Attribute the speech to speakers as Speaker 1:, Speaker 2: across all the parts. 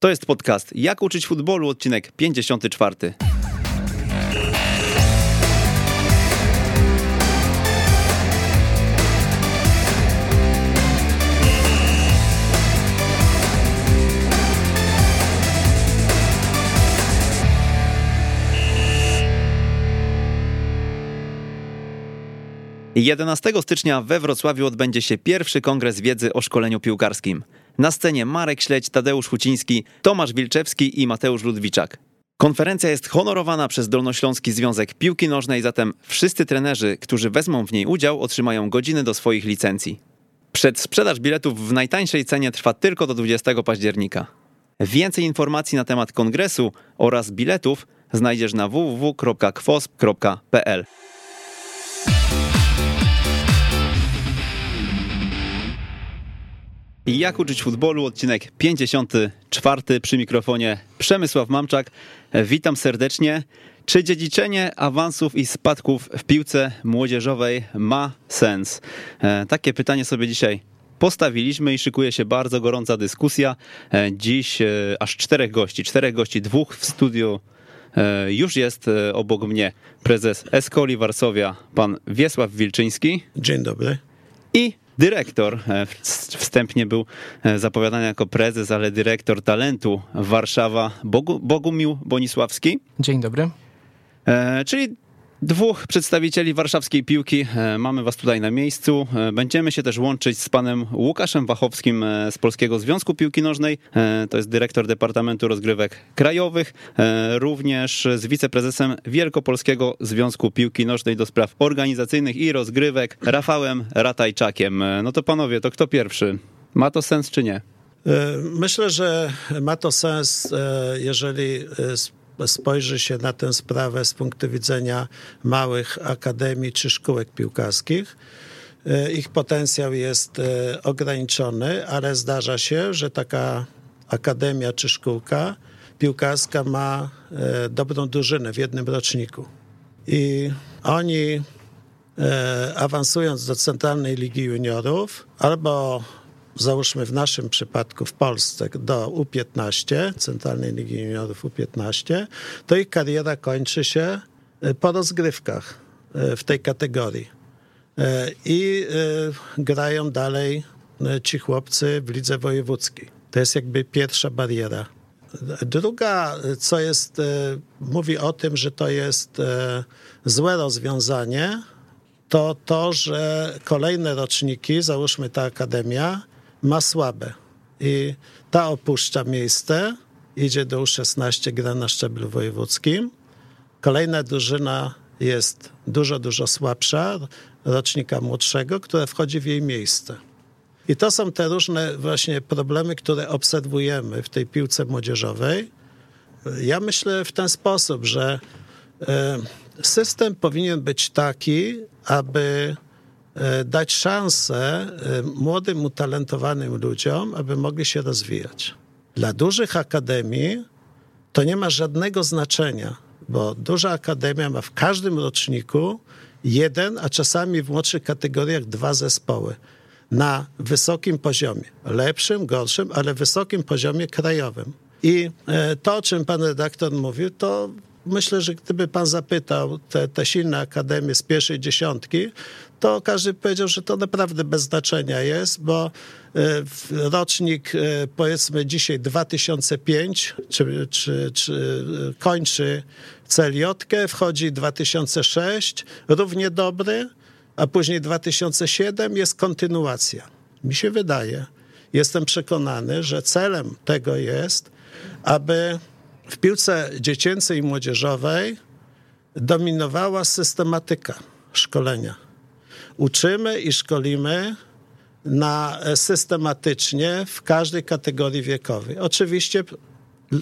Speaker 1: To jest podcast Jak uczyć futbolu, odcinek 54. Jedenastego stycznia we Wrocławiu odbędzie się pierwszy kongres wiedzy o szkoleniu piłkarskim. Na scenie Marek Śledź, Tadeusz Huciński, Tomasz Wilczewski i Mateusz Ludwiczak. Konferencja jest honorowana przez Dolnośląski Związek Piłki Nożnej, zatem wszyscy trenerzy, którzy wezmą w niej udział, otrzymają godziny do swoich licencji. Przedsprzedaż biletów w najtańszej cenie trwa tylko do 20 października. Więcej informacji na temat kongresu oraz biletów znajdziesz na www.kwosp.pl. Jak uczyć futbolu, odcinek 54 przy mikrofonie Przemysław Mamczak. Witam serdecznie. Czy dziedziczenie awansów i spadków w piłce młodzieżowej ma sens? E, takie pytanie sobie dzisiaj postawiliśmy i szykuje się bardzo gorąca dyskusja. E, dziś e, aż czterech gości, czterech gości, dwóch w studiu już jest obok mnie prezes Escoli Varsovia, pan Wiesław Wilczyński.
Speaker 2: Dzień dobry.
Speaker 1: I dyrektor, e, wstępnie był e, zapowiadany jako prezes, ale dyrektor talentu Warszawa, Bogu, Bogumił Bonisławski.
Speaker 3: Dzień dobry.
Speaker 1: E, czyli dwóch przedstawicieli warszawskiej piłki. E, mamy was tutaj na miejscu. E, będziemy się też łączyć z panem Łukaszem Wachowskim e, z Polskiego Związku Piłki Nożnej. To jest dyrektor Departamentu Rozgrywek Krajowych. Również z wiceprezesem Wielkopolskiego Związku Piłki Nożnej do spraw organizacyjnych i rozgrywek Rafałem Ratajczakiem. No to panowie, to kto pierwszy? Ma to sens czy nie?
Speaker 2: Myślę, że ma to sens, jeżeli spojrzy się na tę sprawę z punktu widzenia małych akademii czy szkółek piłkarskich. E, ich potencjał jest e, ograniczony, ale zdarza się, że taka akademia czy szkółka piłkarska ma e, dobrą drużynę w jednym roczniku. I oni awansując do Centralnej Ligi Juniorów albo załóżmy w naszym przypadku w Polsce do U15, Centralnej Ligi Juniorów U15, to ich kariera kończy się e, po rozgrywkach e, w tej kategorii. E, I grają dalej ci chłopcy w lidze wojewódzkiej. To jest jakby pierwsza bariera. Druga, co jest, mówi o tym, że to jest złe rozwiązanie, to to, że kolejne roczniki, załóżmy ta akademia, ma słabe i ta opuszcza miejsce, idzie do U16, gra na szczeblu wojewódzkim. Kolejna drużyna jest dużo, dużo słabsza, rocznika młodszego, która wchodzi w jej miejsce. I to są te różne właśnie problemy, które obserwujemy w tej piłce młodzieżowej. Ja myślę w ten sposób, że e, system powinien być taki, aby dać szansę e, młodym, utalentowanym ludziom, aby mogli się rozwijać. Dla dużych akademii to nie ma żadnego znaczenia, bo duża akademia ma w każdym roczniku jeden, a czasami w młodszych kategoriach dwa zespoły na wysokim poziomie. Lepszym, gorszym, ale wysokim poziomie krajowym. I e, to, o czym pan redaktor mówił, to myślę, że gdyby pan zapytał te, te silne akademie z pierwszej dziesiątki, to każdy powiedział, że to naprawdę bez znaczenia jest, bo e, rocznik e, powiedzmy dzisiaj 2005 czy, czy, czy kończy celiotkę, wchodzi 2006, równie dobry, a później 2007 jest kontynuacja. Mi się wydaje, jestem przekonany, że celem tego jest, aby w piłce dziecięcej i młodzieżowej dominowała systematyka szkolenia. Uczymy i szkolimy na systematycznie w każdej kategorii wiekowej. Oczywiście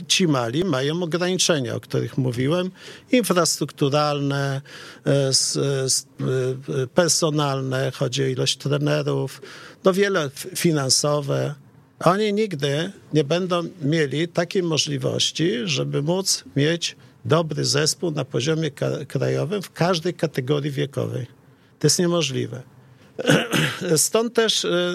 Speaker 2: ci mali mają ograniczenia, o których mówiłem, infrastrukturalne, e, e, personalne, chodzi o ilość trenerów, no wiele finansowe. Oni nigdy nie będą mieli takiej możliwości, żeby móc mieć dobry zespół na poziomie krajowym w każdej kategorii wiekowej. To jest niemożliwe. Stąd też y,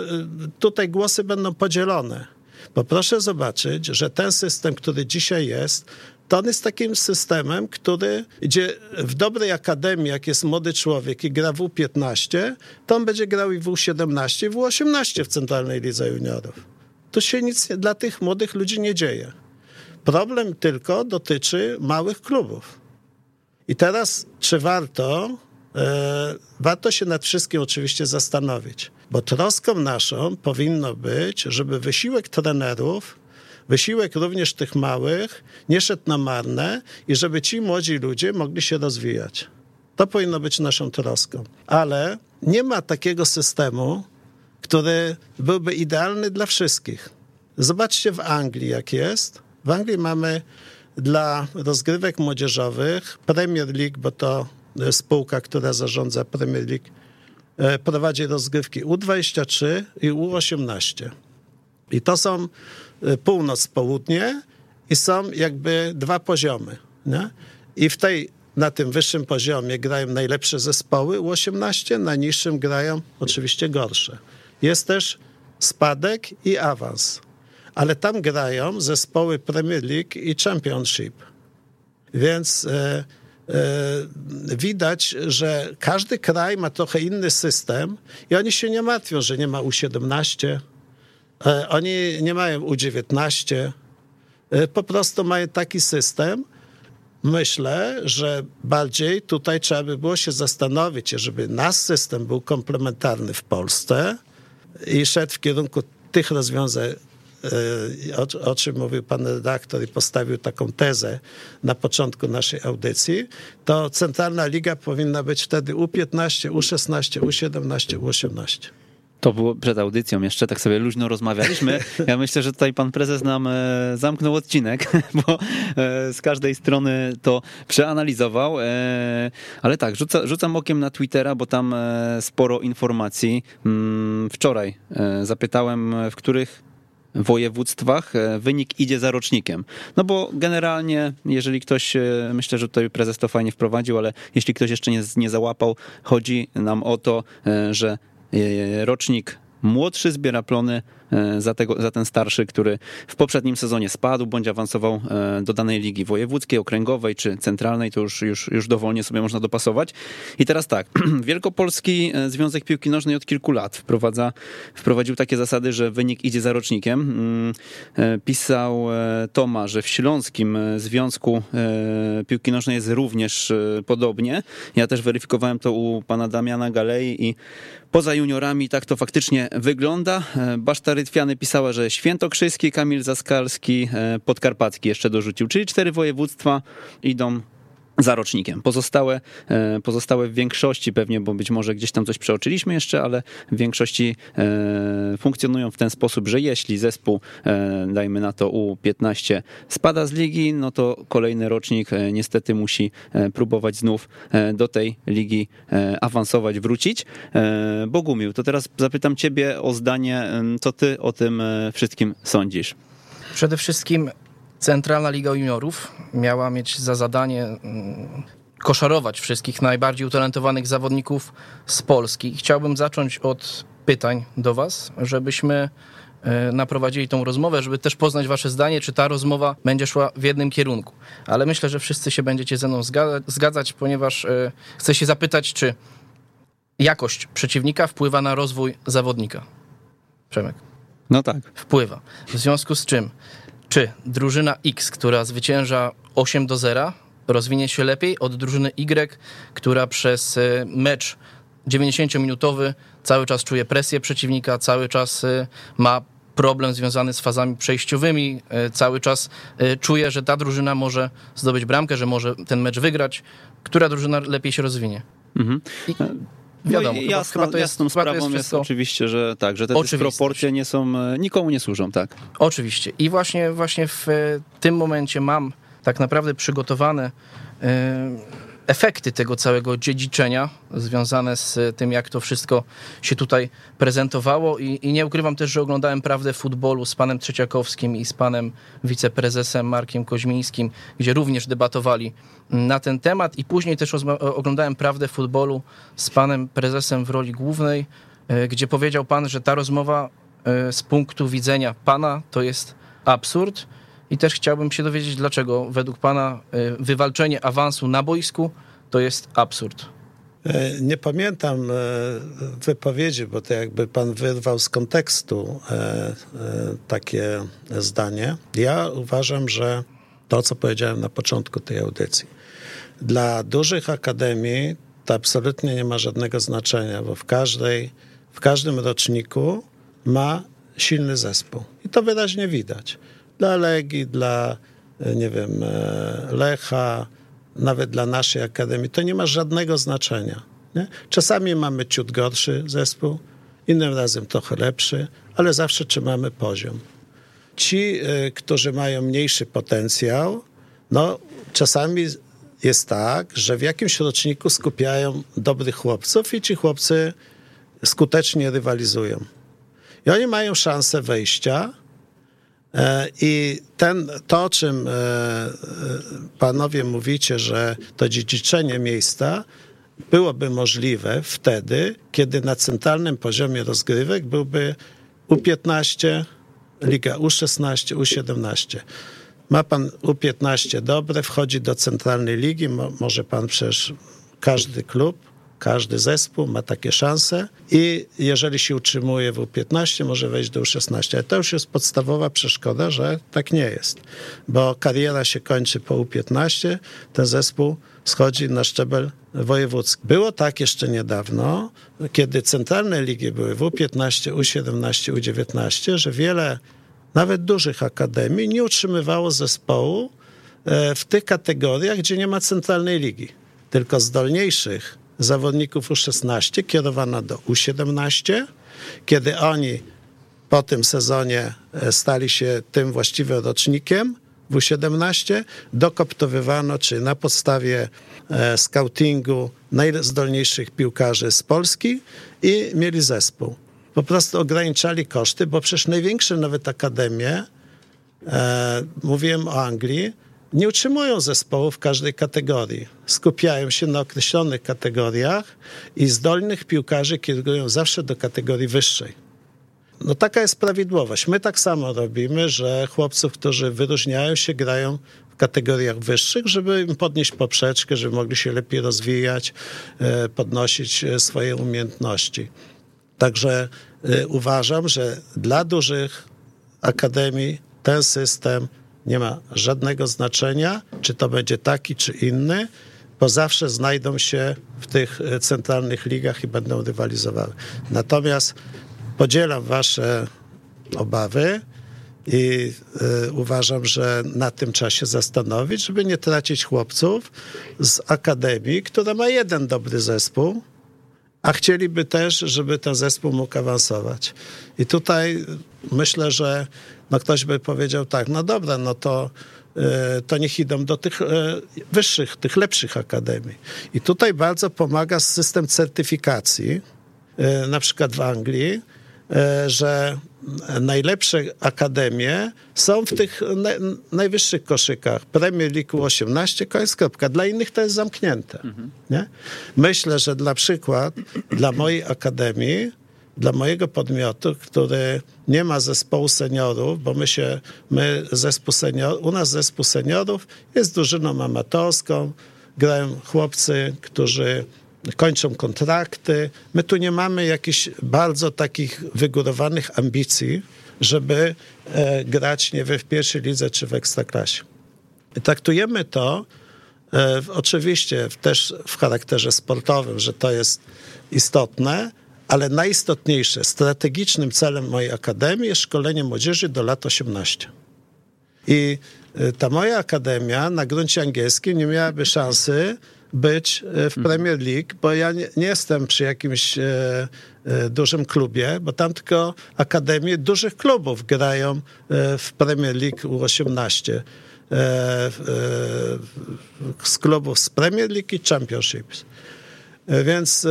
Speaker 2: tutaj głosy będą podzielone. Bo proszę zobaczyć, że ten system, który dzisiaj jest, to on jest takim systemem, który gdzie w dobrej akademii, jak jest młody człowiek i gra w U15, to on będzie grał i w U17, i w U18 w Centralnej Lidze Juniorów. Tu się nic dla tych młodych ludzi nie dzieje. Problem tylko dotyczy małych klubów. I teraz, czy warto, warto się nad wszystkim oczywiście zastanowić, bo troską naszą powinno być, żeby wysiłek trenerów wysiłek również tych małych nie szedł na marne i żeby ci młodzi ludzie mogli się rozwijać. To powinno być naszą troską. Ale nie ma takiego systemu, który byłby idealny dla wszystkich. Zobaczcie w Anglii, jak jest. W Anglii mamy dla rozgrywek młodzieżowych Premier League, bo to spółka, która zarządza Premier League, e, prowadzi rozgrywki U23 i U18. I to są Y, północ, południe i są jakby dwa poziomy. Nie? I w tej, na tym wyższym poziomie grają najlepsze zespoły U18, na niższym grają oczywiście gorsze. Jest też spadek i awans. Ale tam grają zespoły Premier League i Championship. Więc e, e, widać, że każdy kraj ma trochę inny system i oni się nie martwią, że nie ma U17, E, oni nie mają U19, e, po prostu mają taki system. Myślę, że bardziej tutaj trzeba by było się zastanowić, żeby nasz system był komplementarny w Polsce i szedł w kierunku tych rozwiązań, e, o, o, czym mówił pan redaktor i postawił taką tezę na początku naszej audycji, to Centralna Liga powinna być wtedy U15, U16, U17, U18.
Speaker 1: To było przed audycją jeszcze, tak sobie luźno rozmawialiśmy. Ja myślę, że tutaj pan prezes nam e, zamknął odcinek, bo e, z każdej strony to przeanalizował. E, ale tak, rzuca, rzucam okiem na Twittera, bo tam sporo informacji. Mm, wczoraj zapytałem, w których województwach wynik idzie za rocznikiem. No bo generalnie, jeżeli ktoś, myślę, że tutaj prezes to fajnie wprowadził, ale jeśli ktoś jeszcze nie, nie załapał, chodzi nam o to, że rocznik młodszy zbiera plony E, za, tego, za ten starszy, który w poprzednim sezonie spadł, bądź awansował e, do danej ligi wojewódzkiej, okręgowej czy centralnej, to już, już, już dowolnie sobie można dopasować. I teraz tak, Wielkopolski e, Związek Piłki Nożnej od kilku lat wprowadza, wprowadził takie zasady, że wynik idzie za rocznikiem. Mm, pisał Toma, że w Śląskim Związku Piłki Nożnej jest również podobnie. Ja też weryfikowałem to u pana Damiana Galei i poza juniorami tak to faktycznie wygląda. Basztary Rytwiany pisała, że Świętokrzyski, Kamil Zaskalski, e, Podkarpacki jeszcze dorzucił, czyli cztery województwa idą za rocznikiem. Pozostałe, e, pozostałe w większości pewnie, bo być może gdzieś tam coś przeoczyliśmy jeszcze, ale w większości e, funkcjonują w ten sposób, że jeśli zespół, e, dajmy na to U15 spada z ligi, no to kolejny rocznik niestety musi próbować znów do tej ligi awansować, wrócić. Bogumił, to teraz zapytam ciebie o zdanie, co ty o tym wszystkim sądzisz?
Speaker 3: Przede wszystkim Centralna Liga Juniorów miała mieć za zadanie mm, koszarować wszystkich najbardziej utalentowanych zawodników z Polski. Chciałbym zacząć od pytań do Was, żebyśmy e, naprowadzili tą rozmowę, żeby też poznać Wasze zdanie, czy ta rozmowa będzie szła w jednym kierunku. Ale myślę, że wszyscy się będziecie ze mną zgadzać, ponieważ e, chcę się zapytać, czy jakość przeciwnika wpływa na rozwój zawodnika. Przemek.
Speaker 1: No tak.
Speaker 3: Wpływa. W związku z czym czy drużyna X, która zwycięża 8 do 0, rozwinie się lepiej od drużyny Y, która przez e, mecz 90-minutowy cały czas czuje presję przeciwnika, cały czas e, ma problem związany z fazami przejściowymi, e, cały czas czuje, że ta drużyna może zdobyć bramkę, że może ten mecz wygrać. Która drużyna lepiej się rozwinie? Mhm. I
Speaker 1: Wiadomo, no jasno, chyba to jest, jasną sprawą jest, jest oczywiście, że tak, że te dysproporcje nie są, e, nikomu nie służą, tak.
Speaker 3: Oczywiście. I właśnie, właśnie w tym momencie mam tak naprawdę przygotowane e, efekty tego całego dziedziczenia związane z tym, jak to wszystko się tutaj prezentowało i, i, nie ukrywam też, że oglądałem Prawdę Futbolu z panem Trzeciakowskim i z panem wiceprezesem Markiem Koźmińskim, gdzie również debatowali na ten temat i później też oglądałem Prawdę Futbolu z panem prezesem w roli głównej, e, gdzie powiedział pan, że ta rozmowa e, z punktu widzenia pana to jest absurd. I też chciałbym się dowiedzieć, dlaczego według pana e, wywalczenie awansu na boisku to jest absurd.
Speaker 2: E, nie pamiętam wypowiedzi, bo to jakby pan wyrwał z kontekstu takie zdanie. Ja uważam, że to, co powiedziałem na początku tej audycji, dla dużych akademii to absolutnie nie ma żadnego znaczenia, bo w, każdej, w każdym roczniku ma silny zespół. I to wyraźnie widać. Dla Legii, dla, e, nie wiem, e, Lecha, nawet dla naszej akademii, to nie ma żadnego znaczenia. Nie? Czasami mamy ciut gorszy zespół, innym razem trochę lepszy, ale zawsze trzymamy poziom. Ci, e, którzy mają mniejszy potencjał, no czasami jest tak, że w jakimś roczniku skupiają dobrych chłopców i ci chłopcy skutecznie rywalizują. I oni mają szansę wejścia. E, I ten, to, o czym e, e, panowie mówicie, że to dziedziczenie miejsca byłoby możliwe wtedy, kiedy na centralnym poziomie rozgrywek byłby U15, Liga U16, U17. Ma pan U15 dobre, wchodzi do centralnej ligi, mo, może pan przecież każdy klub, każdy zespół ma takie szanse i jeżeli się utrzymuje w U15, może wejść do U16. Ale to już jest podstawowa przeszkoda, że tak nie jest, bo kariera się kończy po U15, ten zespół schodzi na szczebel wojewódzki. Było tak jeszcze niedawno, kiedy centralne ligi były w U15, U17, U19, że wiele nawet dużych akademii, nie utrzymywało zespołu e, w tych kategoriach, gdzie nie ma centralnej ligi. Tylko zdolniejszych zawodników U16 kierowano do U17, kiedy oni po tym sezonie e, stali się tym właściwym rocznikiem w U17, dokoptowywano, czy na podstawie e, scoutingu najzdolniejszych piłkarzy z Polski i mieli zespół. Po prostu ograniczali koszty, bo przecież największe nawet akademie, e, mówiłem o Anglii, nie utrzymują zespołu w każdej kategorii. Skupiają się na określonych kategoriach i zdolnych piłkarzy kierują zawsze do kategorii wyższej. No taka jest prawidłowość. My tak samo robimy, że chłopców, którzy wyróżniają się, grają w kategoriach wyższych, żeby im podnieść poprzeczkę, żeby mogli się lepiej rozwijać, e, podnosić e, swoje umiejętności. Także y, uważam, że dla dużych akademii ten system nie ma żadnego znaczenia, czy to będzie taki, czy inny, bo zawsze znajdą się w tych y, centralnych ligach i będą rywalizowały. Natomiast podzielam Wasze obawy i y, uważam, że na tym trzeba się zastanowić, żeby nie tracić chłopców z akademii, która ma jeden dobry zespół, a chcieliby też, żeby ten zespół mógł awansować. I tutaj myślę, że no ktoś by powiedział tak, no dobra, no to, e, to niech idą do tych e, wyższych, tych lepszych akademii. I tutaj bardzo pomaga system certyfikacji, e, na przykład w Anglii, że najlepsze akademie są w tych najwyższych koszykach. Premier League 18, koniec kropka. Dla innych to jest zamknięte. Mhm. Nie? Myślę, że dla przykład dla mojej akademii, dla mojego podmiotu, który nie ma zespołu seniorów, bo my się, my zespół senior, u nas zespół seniorów jest drużyną amatorską, grają chłopcy, którzy kończą kontrakty. My tu nie mamy jakichś bardzo takich wygórowanych ambicji, żeby e, grać, nie wiem, w pierwszej lidze czy w ekstraklasie. Traktujemy to e, oczywiście też w charakterze sportowym, że to jest istotne, ale najistotniejsze, strategicznym celem mojej akademii jest szkolenie młodzieży do lat 18. I e, ta moja akademia na gruncie angielskim nie miałaby szansy być e, w mhm. Premier League, bo ja nie, nie jestem przy jakimś e, e, dużym klubie, bo tam tylko akademie dużych klubów grają e, w Premier League U18 e, e, z klubów z Premier League i Championships. Więc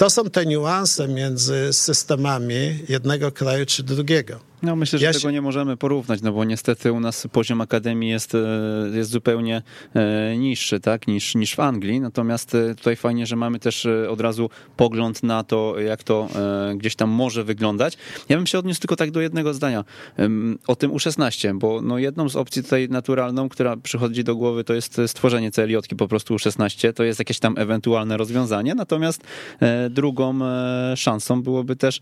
Speaker 2: to są te niuanse między systemami jednego kraju czy drugiego.
Speaker 1: No myślę, że
Speaker 2: Ja
Speaker 1: tego
Speaker 2: się-
Speaker 1: nie możemy porównać, no bo niestety u nas poziom akademii jest, e, jest zupełnie e, niższy, tak, niż, niż w Anglii. Natomiast e, tutaj fajnie, że mamy też od razu pogląd na to, jak to gdzieś tam może wyglądać. Ja bym się odniósł tylko tak do jednego zdania o tym U16, bo no jedną z opcji tutaj naturalną, która przychodzi do głowy, to jest stworzenie CLJ-ki po prostu U16. To jest jakieś tam ewentualne rozwiązanie. Natomiast drugą szansą byłoby też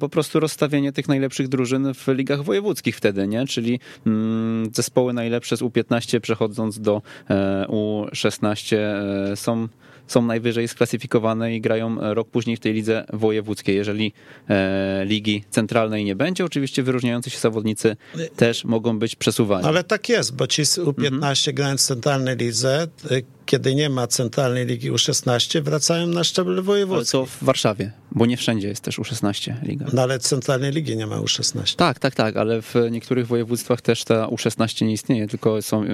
Speaker 1: po prostu rozstawienie tych najlepszych drużyn w ligach wojewódzkich wtedy, nie? Czyli mm, zespoły najlepsze z U15 przechodząc do e, U16 e, są są najwyżej sklasyfikowane i grają rok później w tej lidze wojewódzkiej. Jeżeli e, ligi centralnej nie będzie, oczywiście wyróżniający się zawodnicy też mogą być przesuwani.
Speaker 2: Ale tak jest, bo ci z U15
Speaker 1: Mhm.
Speaker 2: grając w centralnej lidze, y, kiedy nie ma centralnej ligi U16, wracają na szczebel
Speaker 1: Ale
Speaker 2: wojewódzki.
Speaker 1: to w Warszawie, bo nie wszędzie jest też U16 liga.
Speaker 2: No ale centralnej ligi nie ma U16.
Speaker 1: Tak, tak, tak, ale w niektórych województwach też ta U16 nie istnieje, tylko są e,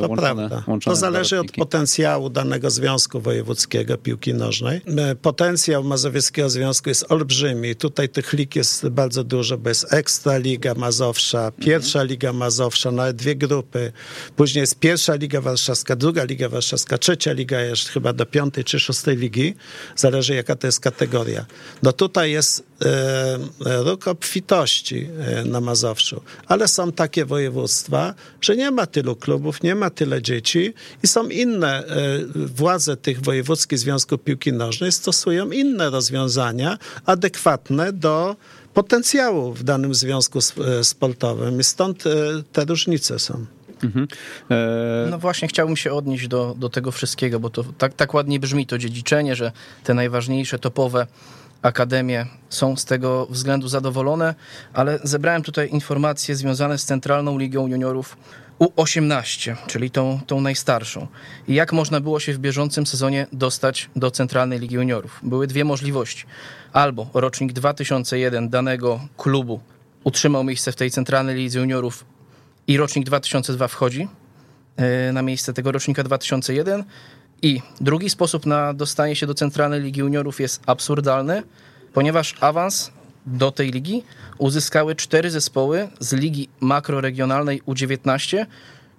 Speaker 2: To
Speaker 1: łączone,
Speaker 2: prawda.
Speaker 1: łączone
Speaker 2: To zależy od potencjału danego związku wojewódzkiego piłki nożnej. E, Potencjał Mazowieckiego Związku jest olbrzymi. Tutaj tych lig jest bardzo dużo, bo jest Ekstra Liga Mazowsza, Pierwsza Liga Mazowsza, nawet dwie grupy. Później jest Pierwsza Liga Warszawska, Druga Liga Warszawska, Trzecia Liga jest chyba do piątej czy szóstej ligi. Zależy jaka to jest kategoria. No tutaj jest e, róg obfitości e, na Mazowszu, ale są takie województwa, że nie ma tylu klubów, nie ma tyle dzieci i są inne, e, władze tych wojewódzkich związków piłki nożnej stosują inne rozwiązania adekwatne do potencjału w danym związku e, sportowym i stąd e, te różnice są.
Speaker 1: Mhm. E,
Speaker 3: No właśnie chciałbym się odnieść do, do tego wszystkiego, bo to tak, tak ładnie brzmi to dziedziczenie, że te najważniejsze, topowe akademie są z tego względu zadowolone, ale zebrałem tutaj informacje związane z Centralną Ligą Juniorów U18, czyli tą, tą najstarszą. Jak można było się w bieżącym sezonie dostać do Centralnej Ligi Juniorów? Były dwie możliwości. Albo rocznik 2001 danego klubu utrzymał miejsce w tej Centralnej Lidze Juniorów i rocznik 2002 wchodzi e, na miejsce tego rocznika 2001. I drugi sposób na dostanie się do Centralnej Ligi Juniorów jest absurdalny, ponieważ awans do tej ligi uzyskały cztery zespoły z ligi makroregionalnej U19,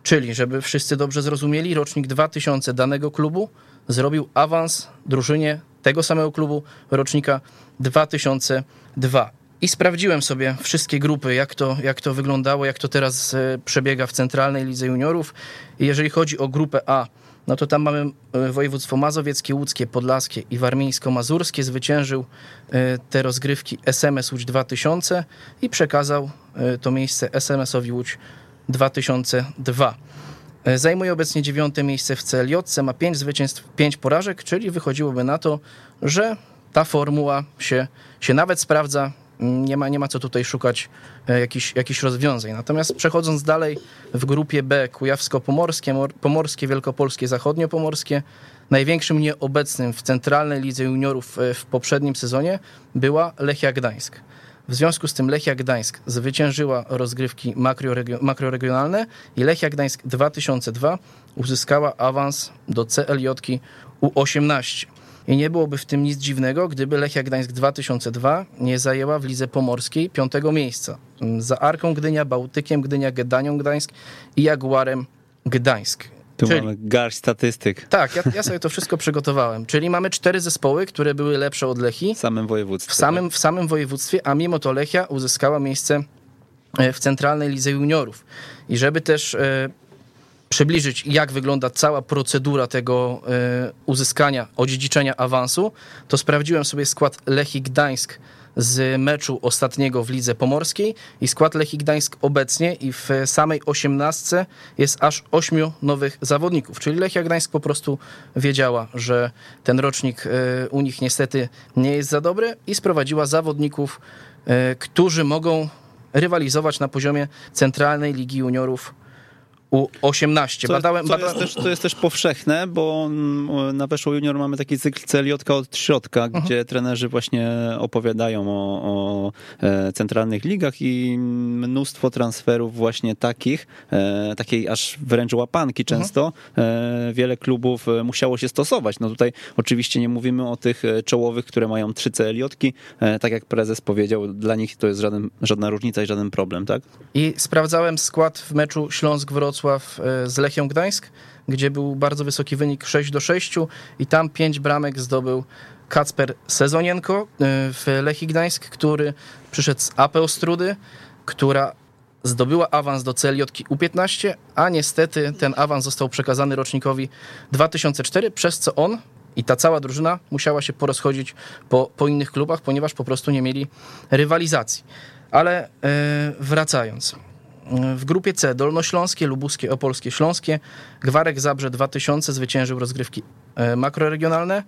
Speaker 3: czyli, żeby wszyscy dobrze zrozumieli, rocznik 2000 danego klubu zrobił awans drużynie tego samego klubu rocznika 2002. I sprawdziłem sobie wszystkie grupy, jak to, jak to wyglądało, jak to teraz e, przebiega w Centralnej Lidze Juniorów. Jeżeli chodzi o grupę A, no to tam mamy e, województwo mazowieckie, łódzkie, podlaskie i warmińsko-mazurskie. Zwyciężył e, te rozgrywki SMS Łódź 2000 i przekazał e, to miejsce SMS-owi Łódź 2002. E, Zajmuje obecnie dziewiąte miejsce w CLJ, ma pięć zwycięstw, pięć porażek, czyli wychodziłoby na to, że ta formuła się, się nawet sprawdza. Nie ma, nie ma co tutaj szukać e, jakichś, jakichś rozwiązań. Natomiast przechodząc dalej w grupie B, Kujawsko-Pomorskie, Mor- Pomorskie, Wielkopolskie, Zachodniopomorskie, największym nieobecnym w Centralnej Lidze Juniorów e, w poprzednim sezonie była Lechia Gdańsk. W związku z tym Lechia Gdańsk zwyciężyła rozgrywki makroregio- makroregionalne i Lechia Gdańsk 2002 uzyskała awans do CLJ U18. I nie byłoby w tym nic dziwnego, gdyby Lechia Gdańsk 2002 nie zajęła w Lidze Pomorskiej piątego miejsca. Za Arką Gdynia, Bałtykiem Gdynia, Gedanią Gdańsk i Jaguarem Gdańsk.
Speaker 1: tu
Speaker 3: Czyli-
Speaker 1: mamy garść statystyk
Speaker 3: Tak, ja, ja sobie to wszystko przygotowałem. Czyli mamy cztery zespoły, które były lepsze od Lechii
Speaker 1: w samym województwie.
Speaker 3: w samym, w samym województwie, a mimo to Lechia uzyskała miejsce e, w Centralnej Lidze Juniorów. I żeby też e, przybliżyć, jak wygląda cała procedura tego e, uzyskania, odziedziczenia awansu, to sprawdziłem sobie skład Lechii Gdańsk z meczu ostatniego w Lidze Pomorskiej i skład Lechii Gdańsk obecnie i w samej osiemnastce jest aż ośmiu nowych zawodników, czyli Lechia Gdańsk po prostu wiedziała, że ten rocznik e, u nich niestety nie jest za dobry i sprowadziła zawodników, e, którzy mogą rywalizować na poziomie Centralnej Ligi Juniorów U18.
Speaker 1: Co,
Speaker 3: Badałem,
Speaker 1: co
Speaker 3: badałem,
Speaker 1: jest też, to jest też powszechne, bo mm, na Weszło Junior mamy taki cykl CLJ od środka,
Speaker 3: Mhm.
Speaker 1: gdzie trenerzy właśnie opowiadają o, o e, centralnych ligach i mnóstwo transferów właśnie takich, e, takiej aż wręcz łapanki
Speaker 3: Mhm.
Speaker 1: często. E, wiele klubów musiało się stosować. No tutaj oczywiście nie mówimy o tych czołowych, które mają trzy CLJ-ki. E, tak jak prezes powiedział, dla nich to jest żaden, żadna różnica i żaden problem, tak?
Speaker 3: I sprawdzałem skład w meczu Śląsk-Wrocław e, z Lechią Gdańsk, gdzie był bardzo wysoki wynik 6 do 6 i tam 5 bramek zdobył Kacper Sezonienko e, w Lechii Gdańsk, który przyszedł z AP Ostrudy, która zdobyła awans do CLJ U15, a niestety ten awans został przekazany rocznikowi 2004, przez co on i ta cała drużyna musiała się porozchodzić po, po innych klubach, ponieważ po prostu nie mieli rywalizacji. Ale e, wracając. W grupie C Dolnośląskie, Lubuskie, Opolskie, Śląskie. Gwarek Zabrze 2000 zwyciężył rozgrywki e, makroregionalne.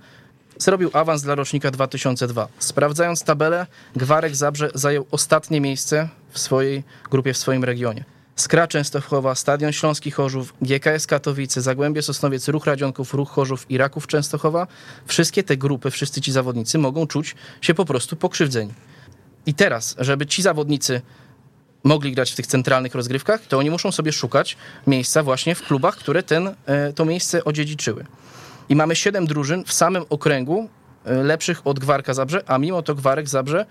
Speaker 3: Zrobił awans dla rocznika 2002. Sprawdzając tabelę, Gwarek Zabrze zajął ostatnie miejsce w swojej grupie, w swoim regionie. Skra Częstochowa, Stadion Śląski Chorzów, GKS Katowice, Zagłębie Sosnowiec, Ruch Radzionków, Ruch Chorzów i Raków Częstochowa. Wszystkie te grupy, wszyscy ci zawodnicy mogą czuć się po prostu pokrzywdzeni. I teraz, żeby ci zawodnicy mogli grać w tych centralnych rozgrywkach, to oni muszą sobie szukać miejsca właśnie w klubach, które ten, e, to miejsce odziedziczyły. I mamy siedem drużyn w samym okręgu e, lepszych od Gwarka Zabrze, a mimo to Gwarek Zabrze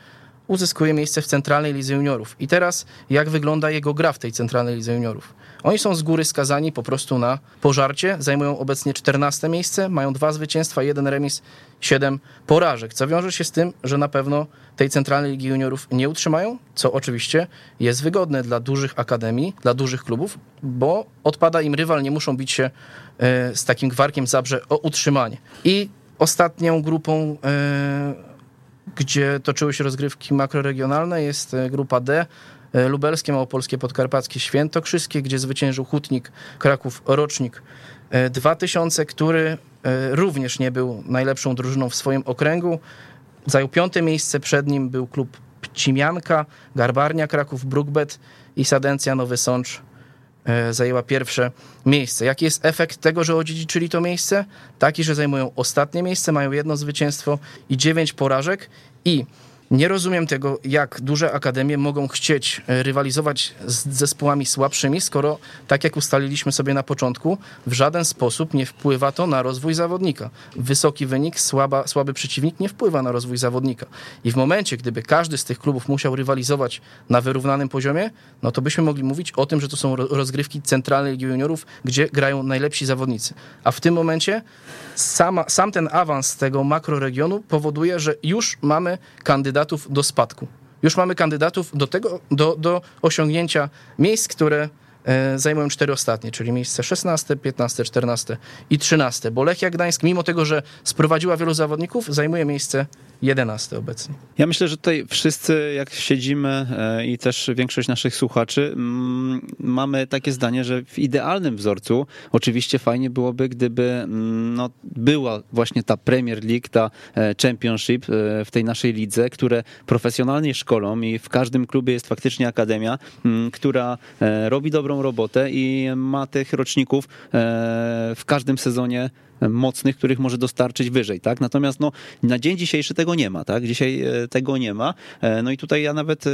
Speaker 3: uzyskuje miejsce w centralnej lidze juniorów. I teraz jak wygląda jego gra w tej centralnej lidze juniorów? Oni są z góry skazani po prostu na pożarcie, zajmują obecnie 14 miejsce, mają dwa zwycięstwa, jeden remis, siedem porażek, co wiąże się z tym, że na pewno tej centralnej ligi juniorów nie utrzymają, co oczywiście jest wygodne dla dużych akademii, dla dużych klubów, bo odpada im rywal, nie muszą bić się e, z takim gwarkiem Zabrze o utrzymanie. I ostatnią grupą e, gdzie toczyły się rozgrywki makroregionalne, jest e, grupa D. e, Lubelskie, Małopolskie, Podkarpackie, Świętokrzyskie, gdzie zwyciężył Hutnik Kraków Rocznik e, 2000, który e, również nie był najlepszą drużyną w swoim okręgu. Zajął piąte miejsce, przed nim był klub Pcimianka, Garbarnia Kraków, Brookbet i Sadencja Nowy Sącz e, zajęła pierwsze miejsce. Jaki jest efekt tego, że odziedziczyli to miejsce? Taki, że zajmują ostatnie miejsce, mają jedno zwycięstwo i dziewięć porażek i nie rozumiem tego, jak duże akademie mogą chcieć e, rywalizować z zespołami słabszymi, skoro, tak jak ustaliliśmy sobie na początku, w żaden sposób nie wpływa to na rozwój zawodnika. Wysoki wynik, słaba, słaby przeciwnik nie wpływa na rozwój zawodnika. I w momencie, gdyby każdy z tych klubów musiał rywalizować na wyrównanym poziomie, no to byśmy mogli mówić o tym, że to są ro- rozgrywki centralnej Ligi Juniorów, gdzie grają najlepsi zawodnicy. A w tym momencie sama, sam ten awans tego makroregionu powoduje, że już mamy kandydatów do spadku. Już mamy kandydatów do tego, do, do osiągnięcia miejsc, które e, zajmują cztery ostatnie, czyli miejsce 16, 15, 14 i 13. Bo Lechia Gdańsk, mimo tego, że sprowadziła wielu zawodników, zajmuje miejsce 11 obecnie.
Speaker 1: Ja myślę, że tutaj wszyscy, jak siedzimy e, i też większość naszych słuchaczy, mm, mamy takie zdanie, że w idealnym wzorcu oczywiście fajnie byłoby, gdyby mm, no, była właśnie ta Premier League, ta e, Championship e, w tej naszej lidze, które profesjonalnie szkolą i w każdym klubie jest faktycznie akademia, mm, która robi dobrą robotę i ma tych roczników w każdym sezonie mocnych, których może dostarczyć wyżej, tak? Natomiast no, na dzień dzisiejszy tego nie ma, tak? Dzisiaj e, tego nie ma. E, No i tutaj ja nawet e,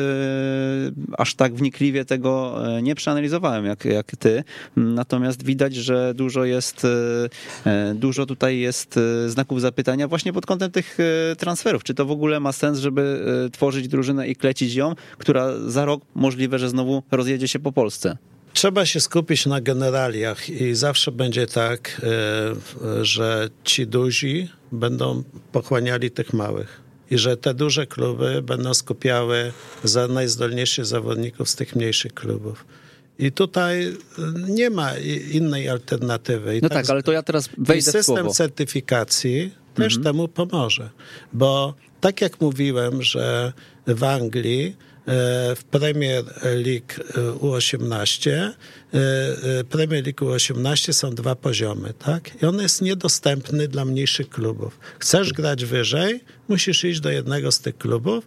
Speaker 1: aż tak wnikliwie tego nie przeanalizowałem jak, jak ty. Natomiast widać, że dużo jest, dużo tutaj jest znaków zapytania właśnie pod kątem tych transferów. Czy to w ogóle ma sens, żeby tworzyć drużynę i klecić ją, która za rok możliwe, że znowu rozjedzie się po Polsce?
Speaker 2: Trzeba się skupić na generaliach i zawsze będzie tak, e, że ci duzi będą pochłaniali tych małych. I że te duże kluby będą skupiały za najzdolniejszych zawodników z tych mniejszych klubów. I tutaj e, nie ma innej alternatywy. I
Speaker 1: No tak, ale to ja teraz wejdę
Speaker 2: i
Speaker 1: w
Speaker 2: system
Speaker 1: słowo.
Speaker 2: certyfikacji też temu pomoże, bo tak jak mówiłem, że w Anglii w Premier League U18, Premier League U18 są dwa poziomy, tak? I on jest niedostępny dla mniejszych klubów. Chcesz grać wyżej, musisz iść do jednego z tych klubów,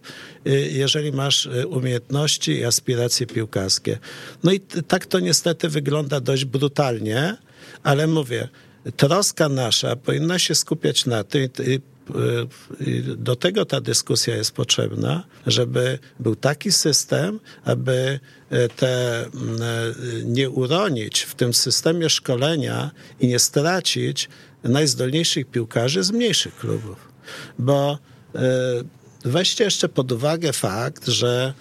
Speaker 2: jeżeli masz umiejętności i aspiracje piłkarskie. No i tak to niestety wygląda dość brutalnie, ale mówię, troska nasza powinna się skupiać na tym, do tego ta dyskusja jest potrzebna, żeby był taki system, aby e, te nie uronić w tym systemie szkolenia i nie stracić najzdolniejszych piłkarzy z mniejszych klubów. Bo weźcie jeszcze pod uwagę fakt, że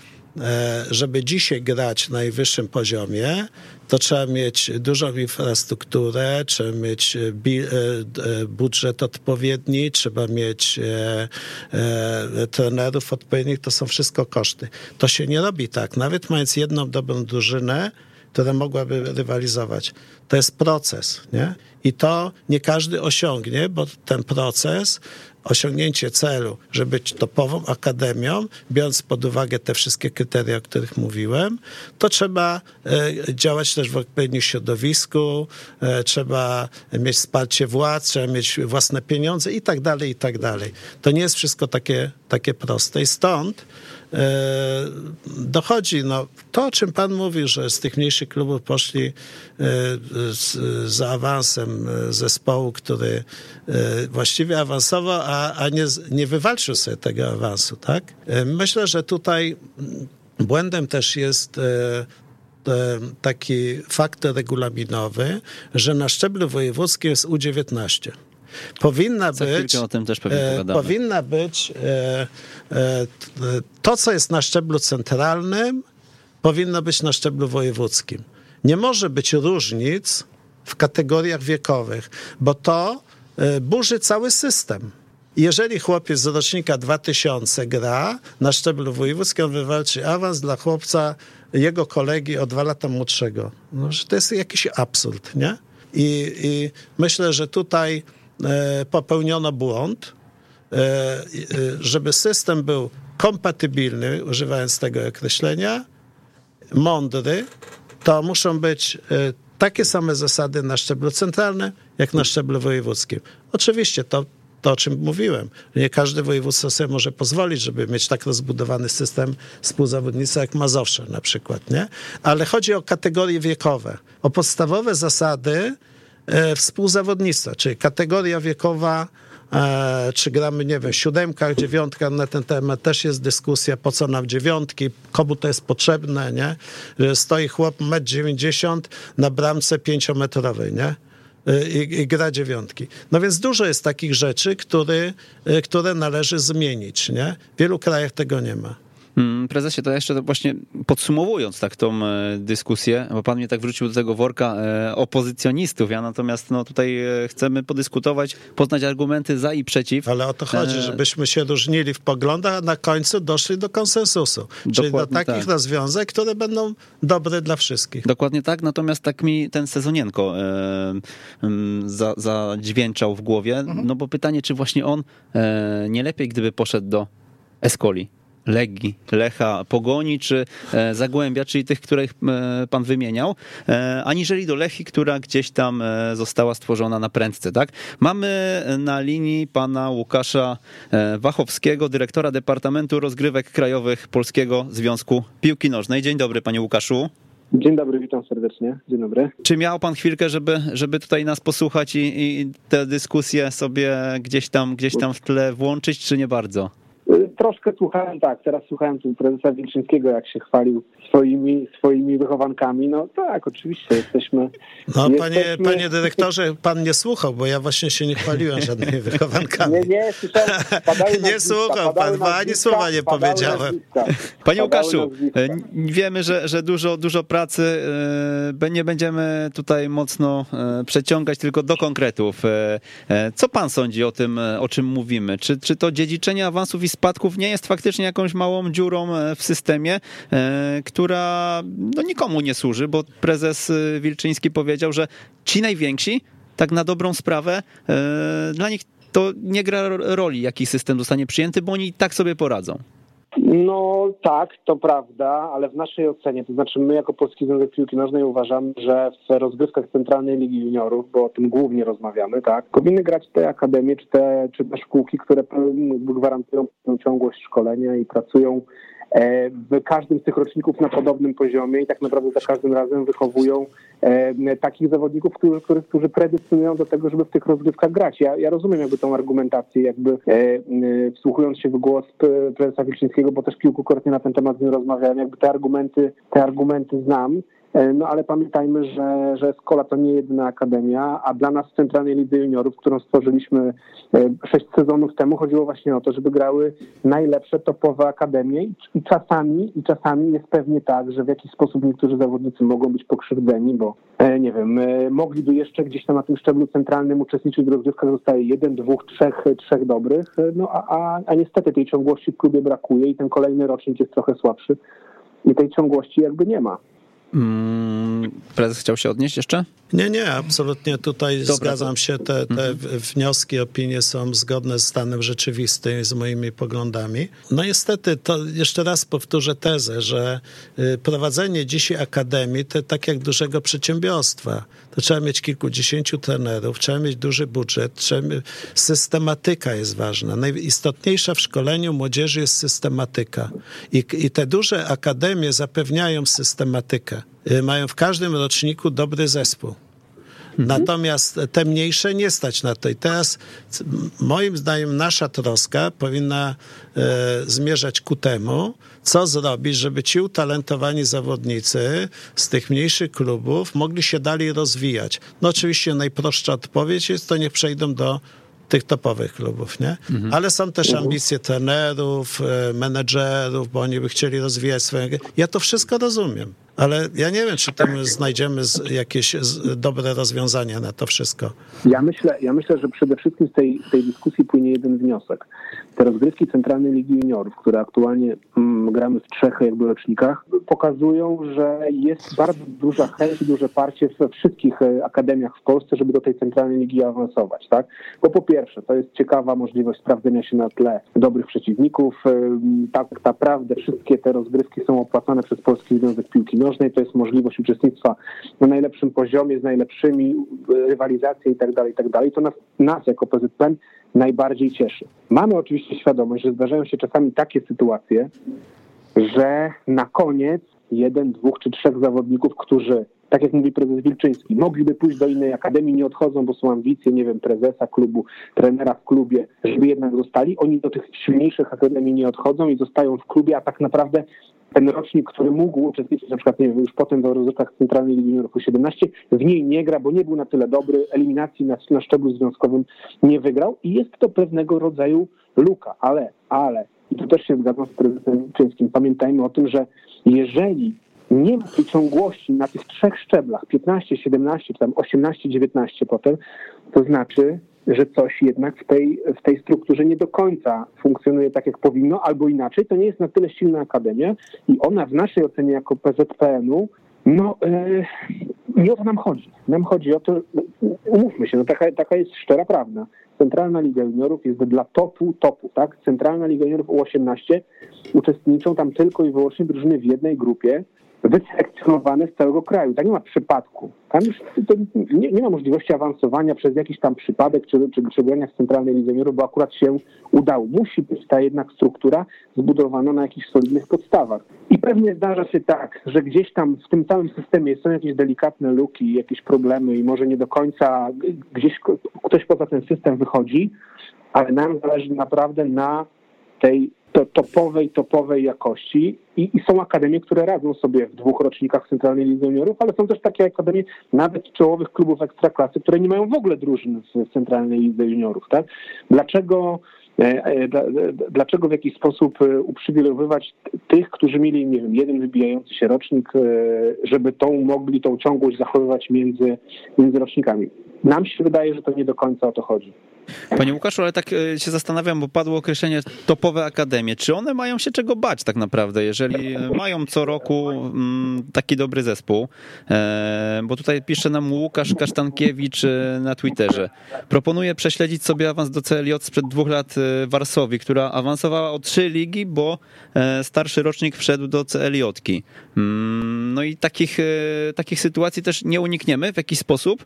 Speaker 2: żeby dzisiaj grać na najwyższym poziomie, to trzeba mieć dużą infrastrukturę, trzeba mieć e, e, budżet odpowiedni, trzeba mieć trenerów odpowiednich, to są wszystko koszty. To się nie robi tak. Nawet mając jedną dobrą drużynę, która mogłaby rywalizować. To jest proces, nie? I to nie każdy osiągnie, bo ten proces osiągnięcie celu, żeby być topową akademią, biorąc pod uwagę te wszystkie kryteria, o których mówiłem, to trzeba e, działać też w odpowiednim środowisku, e, trzeba mieć wsparcie władz, trzeba mieć własne pieniądze i tak dalej, i tak dalej. To nie jest wszystko takie, takie proste i stąd dochodzi, no, to o czym pan mówił, że z tych mniejszych klubów poszli e, z, za awansem e, zespołu, który właściwie awansował, a, a nie, nie wywalczył sobie tego awansu, tak? Myślę, że tutaj błędem też jest taki faktor regulaminowy, że na szczeblu wojewódzkim jest U19. Powinna być.
Speaker 1: o tym też pewnie
Speaker 2: e, powinna być e, e, to, co jest na szczeblu centralnym, powinno być na szczeblu wojewódzkim. Nie może być różnic w kategoriach wiekowych, bo to e, burzy cały system. Jeżeli chłopiec z rocznika 2000 gra na szczeblu wojewódzkim, on wywalczy awans dla chłopca, jego kolegi o dwa lata młodszego. No, to jest jakiś absurd, nie? I, i myślę, że tutaj popełniono błąd, e, e, żeby system był kompatybilny, używając tego określenia, mądry, to muszą być takie same zasady na szczeblu centralnym, jak na szczeblu wojewódzkim. Oczywiście to, to o czym mówiłem, nie każde województwo sobie może pozwolić, żeby mieć tak rozbudowany system współzawodnictwa jak Mazowsze na przykład, nie? Ale chodzi o kategorie wiekowe, o podstawowe zasady, E, współzawodnictwa, czyli kategoria wiekowa, e, czy gramy, nie wiem, siódemkach, dziewiątkach, na ten temat też jest dyskusja, po co nam dziewiątki, komu to jest potrzebne, nie? Że stoi chłop 1,90 m na bramce pięciometrowej, nie? E, I, i, gra dziewiątki. No więc dużo jest takich rzeczy, który, które należy zmienić, nie? W wielu krajach tego nie ma.
Speaker 1: Mm, prezesie, to jeszcze właśnie podsumowując tak tą e, dyskusję, bo pan mnie tak wrócił do tego worka e, opozycjonistów, ja natomiast no tutaj e, chcemy podyskutować, poznać argumenty za i przeciw.
Speaker 2: Ale o to chodzi, żebyśmy się różnili w poglądach, a na końcu doszli do konsensusu, czyli do takich tak. rozwiązań, które będą dobre dla wszystkich.
Speaker 1: Dokładnie tak, natomiast tak mi ten sezonienko e, za, zadźwięczał w głowie, mhm. no bo pytanie, czy właśnie on nie lepiej, gdyby poszedł do Escoli? Legii, Lecha, Pogoni czy e, Zagłębia, czyli tych, których e, pan wymieniał, e, aniżeli do Lechi, która gdzieś tam została stworzona na prędce. Tak? Mamy na linii pana Łukasza Wachowskiego, dyrektora Departamentu Rozgrywek Krajowych Polskiego Związku Piłki Nożnej. Dzień dobry, panie Łukaszu.
Speaker 4: Dzień dobry, witam serdecznie. Dzień dobry.
Speaker 1: Czy miał pan chwilkę, żeby, żeby tutaj nas posłuchać i, i tę dyskusję sobie gdzieś tam, gdzieś tam w tle włączyć, czy nie bardzo?
Speaker 4: Troszkę słuchałem, tak, teraz słuchałem tu prezesa Wilczyńskiego, jak się chwalił swoimi, swoimi wychowankami. No tak, oczywiście jesteśmy...
Speaker 2: No jesteśmy... Panie, panie dyrektorze, pan nie słuchał, bo ja właśnie się nie chwaliłem żadnymi wychowankami.
Speaker 4: Nie, nie, słyszałem,
Speaker 2: Nie słuchał pan, bo ani słowa nie powiedziałem.
Speaker 1: Panie Łukaszu, e, wiemy, że, że dużo, dużo pracy, e, nie będziemy tutaj mocno e, przeciągać, tylko do konkretów. Co pan sądzi o tym, o czym mówimy? Czy, czy to dziedziczenie awansów i spadków nie jest faktycznie jakąś małą dziurą w systemie, która no, nikomu nie służy, bo prezes y, Wilczyński powiedział, że ci najwięksi, tak na dobrą sprawę, dla nich to nie gra roli, jaki system zostanie przyjęty, bo oni tak sobie poradzą.
Speaker 4: No tak, to prawda, ale w naszej ocenie, to znaczy my jako Polski Związek Piłki Nożnej uważamy, że w rozgrywkach Centralnej Ligi Juniorów, bo o tym głównie rozmawiamy, tak, powinny grać te akademie czy te, czy te szkółki, które gwarantują ciągłość szkolenia i pracują w każdym z tych roczników na podobnym poziomie i tak naprawdę za każdym razem wychowują e, takich zawodników, którzy, którzy, którzy predestynują do tego, żeby w tych rozgrywkach grać. Ja, ja rozumiem jakby tą argumentację, jakby e, wsłuchując się w głos prezesa Wilczyńskiego, bo też kilkukrotnie na ten temat z nim rozmawiałem, jakby te argumenty, te argumenty znam. E, no ale pamiętajmy, że, że Skola to nie jedyna akademia, a dla nas w Centralnej Lidze Juniorów, którą stworzyliśmy e, sześć sezonów temu, chodziło właśnie o to, żeby grały najlepsze topowe akademie i czasami, i czasami jest pewnie tak, że w jakiś sposób niektórzy zawodnicy mogą być pokrzywdzeni, bo e, nie wiem, mogliby jeszcze gdzieś tam na tym szczeblu centralnym uczestniczyć w rozgrywkach, zostaje jeden, dwóch, trzech, trzech dobrych, no a, a, a niestety tej ciągłości w klubie brakuje i ten kolejny rocznik jest trochę słabszy i tej ciągłości jakby nie ma.
Speaker 1: Mm, prezes chciał się odnieść jeszcze?
Speaker 2: Nie, nie, absolutnie tutaj Dobra, zgadzam się. Te, te mhm. wnioski, opinie są zgodne z stanem rzeczywistym i z moimi poglądami. No niestety, to jeszcze raz powtórzę tezę, że y, prowadzenie dzisiaj akademii to tak jak dużego przedsiębiorstwa. To trzeba mieć kilkudziesięciu trenerów, trzeba mieć duży budżet, trzeba systematyka jest ważna. Najistotniejsza w szkoleniu młodzieży jest systematyka. I, I te duże akademie zapewniają systematykę. Y, mają w każdym roczniku dobry zespół. Mhm. Natomiast te mniejsze nie stać na to. I teraz moim zdaniem nasza troska powinna e, zmierzać ku temu, co zrobić, żeby ci utalentowani zawodnicy z tych mniejszych klubów mogli się dalej rozwijać. No oczywiście najprostsza odpowiedź jest, to niech przejdą do tych topowych klubów, nie? Mhm. Ale są też ambicje trenerów, e, menedżerów, bo oni by chcieli rozwijać swoje... Ja to wszystko rozumiem. Ale ja nie wiem, czy tam znajdziemy jakieś dobre rozwiązania na to wszystko.
Speaker 4: Ja myślę, ja myślę że przede wszystkim z tej, tej dyskusji płynie jeden wniosek. Te rozgrywki Centralnej Ligi Juniorów, które aktualnie mm, gramy w trzech jakby rocznikach, pokazują, że jest bardzo duża chęć i duże parcie we wszystkich e, akademiach w Polsce, żeby do tej Centralnej Ligi awansować. Tak? Bo po pierwsze, to jest ciekawa możliwość sprawdzenia się na tle dobrych przeciwników. Tak naprawdę wszystkie te rozgrywki są opłacane przez Polski Związek Piłki nożnej, to jest możliwość uczestnictwa na najlepszym poziomie, z najlepszymi, rywalizacja i tak dalej, i tak. To nas, nas jako PZPN najbardziej cieszy. Mamy oczywiście świadomość, że zdarzają się czasami takie sytuacje, że na koniec jeden, dwóch czy trzech zawodników, którzy, tak jak mówi prezes Wilczyński, mogliby pójść do innej akademii, nie odchodzą, bo są ambicje, nie wiem, prezesa klubu, trenera w klubie, żeby jednak zostali. Oni do tych silniejszych akademii nie odchodzą i zostają w klubie, a tak naprawdę ten rocznik, który mógł uczestniczyć na przykład nie wiem, już potem w rozgrywkach Centralnej Ligi Juniorów 17, w niej nie gra, bo nie był na tyle dobry, eliminacji na, na szczeblu związkowym nie wygrał i jest to pewnego rodzaju luka, ale, ale, i tu też się zgadzam z prezesem Czyńskim, pamiętajmy o tym, że jeżeli nie ma tej ciągłości na tych trzech szczeblach, 15, 17, czy tam 18, 19 potem, to znaczy, że coś jednak w tej, w tej strukturze nie do końca funkcjonuje tak, jak powinno, albo inaczej, to nie jest na tyle silna akademia i ona w naszej ocenie jako PZPN-u no, yy, nie o to nam chodzi. Nam chodzi o to, umówmy się, no taka, taka jest szczera prawda. Centralna Liga Juniorów jest dla topu topu, tak? Centralna Liga Juniorów U18 uczestniczą tam tylko i wyłącznie drużyny w jednej grupie, wyselekcjonowane z całego kraju. Tak nie ma przypadku. Tam już nie, nie, ma możliwości awansowania przez jakiś tam przypadek czy, czy, czy grania w centralnej lidze bo akurat się udało. Musi być ta jednak struktura zbudowana na jakichś solidnych podstawach. I pewnie zdarza się tak, że gdzieś tam w tym całym systemie są jakieś delikatne luki, jakieś problemy i może nie do końca gdzieś ktoś poza ten system wychodzi, ale nam zależy naprawdę na tej to topowej, topowej jakości I, i, są akademie, które radzą sobie w dwóch rocznikach Centralnej Lidze Juniorów, ale są też takie akademie nawet czołowych klubów ekstraklasy, które nie mają w ogóle drużyn w Centralnej Lidze Juniorów. Tak? Dlaczego e, e, Dlaczego w jakiś sposób e, uprzywilejowywać tych, którzy mieli, nie wiem, jeden wybijający się rocznik, żeby tą mogli tą ciągłość zachowywać między, między rocznikami? Nam się wydaje, że to nie do końca o to chodzi.
Speaker 1: Panie Łukaszu, ale tak e, się zastanawiam, bo padło określenie topowe akademie. Czy one mają się czego bać tak naprawdę, jeżeli mają co roku mm, taki dobry zespół? E, bo tutaj pisze nam Łukasz Kasztankiewicz e, na Twitterze. Proponuje prześledzić sobie awans do CLJ sprzed dwóch lat w Warszawie, która awansowała o trzy ligi, bo starszy rocznik wszedł do CLJ. Mm, no i takich, takich sytuacji też nie unikniemy w jakiś sposób.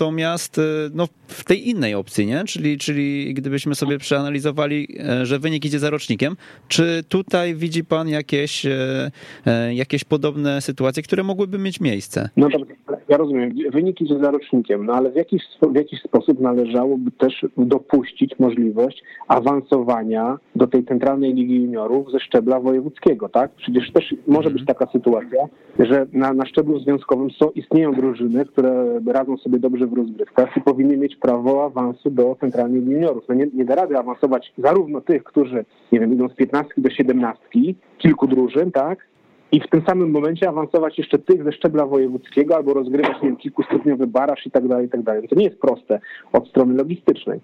Speaker 1: Natomiast no, w tej innej opcji nie? Czyli, czyli gdybyśmy sobie przeanalizowali, e, że wynik idzie za rocznikiem, czy tutaj widzi pan jakieś, e, e, jakieś podobne sytuacje, które mogłyby mieć miejsce?
Speaker 4: No dobrze, ja rozumiem, wynik idzie za rocznikiem, no ale w jakiś, w jakiś sposób należałoby też dopuścić możliwość awansowania do tej centralnej ligi juniorów ze szczebla wojewódzkiego, tak? Przecież też może być taka sytuacja, że na, na szczeblu związkowym są, istnieją drużyny, które radzą sobie dobrze w rozgrywkach i powinny mieć prawo awansu do centralnych juniorów. No nie, nie da rady awansować zarówno tych, którzy, nie wiem, idą z 15 do 17, kilku drużyn, tak, i w tym samym momencie awansować jeszcze tych ze szczebla wojewódzkiego albo rozgrywać nie wiem, kilkustopniowy baraż i tak dalej, i tak dalej. To nie jest proste od strony logistycznej.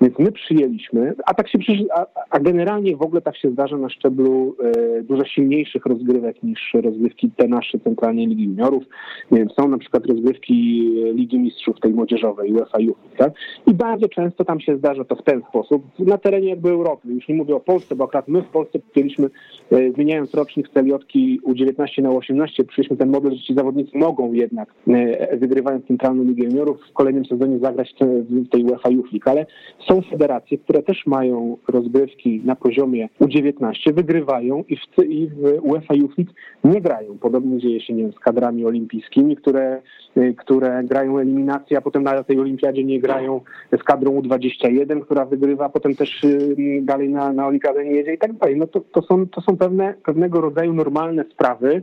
Speaker 4: Więc my przyjęliśmy, a tak się a, a generalnie w ogóle tak się zdarza na szczeblu e, dużo silniejszych rozgrywek niż rozgrywki te nasze centralnie Ligi Juniorów. Nie wiem, są na przykład rozgrywki Ligi Mistrzów tej młodzieżowej, UEFA tak? I bardzo często tam się zdarza to w ten sposób, na terenie jakby Europy. Już nie mówię o Polsce, bo akurat my w Polsce chcieliśmy, e, zmieniając rocznik celiotki U19 na U18, przyjęliśmy ten model, że ci zawodnicy mogą jednak, e, wygrywając centralną Ligę Juniorów, w kolejnym sezonie zagrać w tej UEFA Youth League, ale są federacje, które też mają rozgrywki na poziomie U19, wygrywają i w, i w UEFA Youth League nie grają. Podobnie dzieje się nie wiem, z kadrami olimpijskimi, które, y, które grają eliminację, a potem na tej olimpiadzie nie grają z kadrą U21, która wygrywa, a potem też y, dalej na, na olimpiadę nie jedzie i tak dalej. No to, to są, to są pewne, pewnego rodzaju normalne sprawy.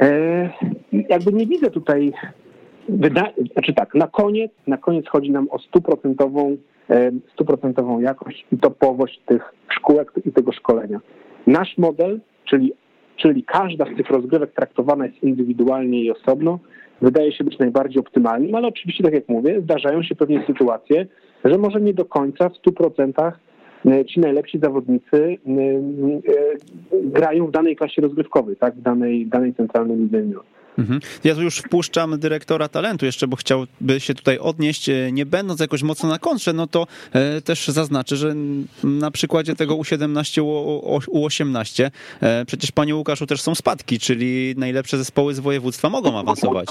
Speaker 4: E, jakby nie widzę tutaj Wyda znaczy tak, na koniec, na koniec chodzi nam o stuprocentową stuprocentową jakość i topowość tych szkółek i tego szkolenia. Nasz model, czyli, czyli każda z tych rozgrywek traktowana jest indywidualnie i osobno, wydaje się być najbardziej optymalnym, ale oczywiście, tak jak mówię, zdarzają się pewnie sytuacje, że może nie do końca w 100% e, ci najlepsi zawodnicy e, e, grają w danej klasie rozgrywkowej, tak, w danej, danej centralnej lidze
Speaker 1: Mhm. Ja tu już wpuszczam dyrektora talentu jeszcze, bo chciałby się tutaj odnieść, nie będąc jakoś mocno na kontrze, no to też zaznaczę, że na przykładzie tego U17, U18, e, przecież panie Łukaszu też są spadki, czyli najlepsze zespoły z województwa mogą awansować.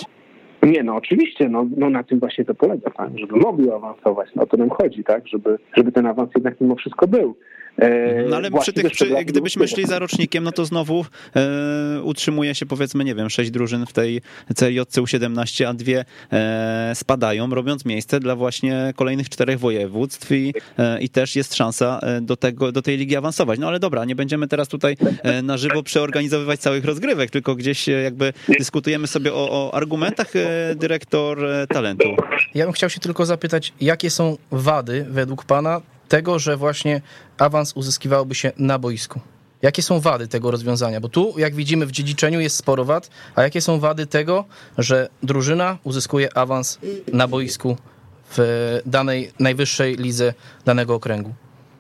Speaker 4: Nie, no oczywiście, no, no na tym właśnie to polega, tak, żeby mogli awansować, no o to nam chodzi, tak, żeby, żeby ten awans jednak mimo wszystko był.
Speaker 1: E, no ale przy tych, przy, gdybyśmy szli za rocznikiem, no to znowu e, utrzymuje się powiedzmy, nie wiem, sześć drużyn w tej CLJC U17, a dwie e, spadają, robiąc miejsce dla właśnie kolejnych czterech województw i, e, i też jest szansa e, do, tego, do tej ligi awansować. No ale dobra, nie będziemy teraz tutaj e, na żywo przeorganizowywać całych rozgrywek, tylko gdzieś jakby dyskutujemy sobie o, o argumentach dyrektor talentu.
Speaker 3: Ja bym chciał się tylko zapytać, jakie są wady według pana tego, że właśnie awans uzyskiwałby się na boisku? Jakie są wady tego rozwiązania? Bo tu, jak widzimy, w dziedziczeniu jest sporo wad, a jakie są wady tego, że drużyna uzyskuje awans na boisku w danej najwyższej lidze danego okręgu?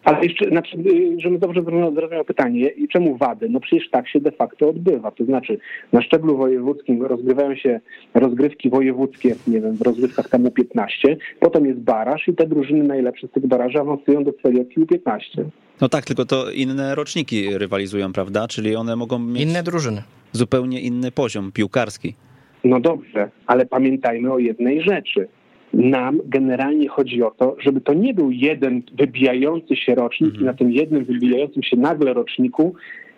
Speaker 4: Ale jeszcze, znaczy, y, żebym dobrze zrozumiał pytanie, i czemu wady? No przecież tak się de facto odbywa. To znaczy, na szczeblu wojewódzkim rozgrywają się rozgrywki wojewódzkie, nie wiem, w rozgrywkach tam 15 potem jest baraż i te drużyny najlepsze z tych baraży awansują do celiaki U15.
Speaker 1: No tak, tylko to inne roczniki rywalizują, prawda? Czyli one mogą mieć...
Speaker 3: Inne drużyny.
Speaker 1: Zupełnie inny poziom piłkarski.
Speaker 4: No dobrze, ale pamiętajmy o jednej rzeczy nam generalnie chodzi o to, żeby to nie był jeden wybijający się rocznik mhm. i na tym jednym wybijającym się nagle roczniku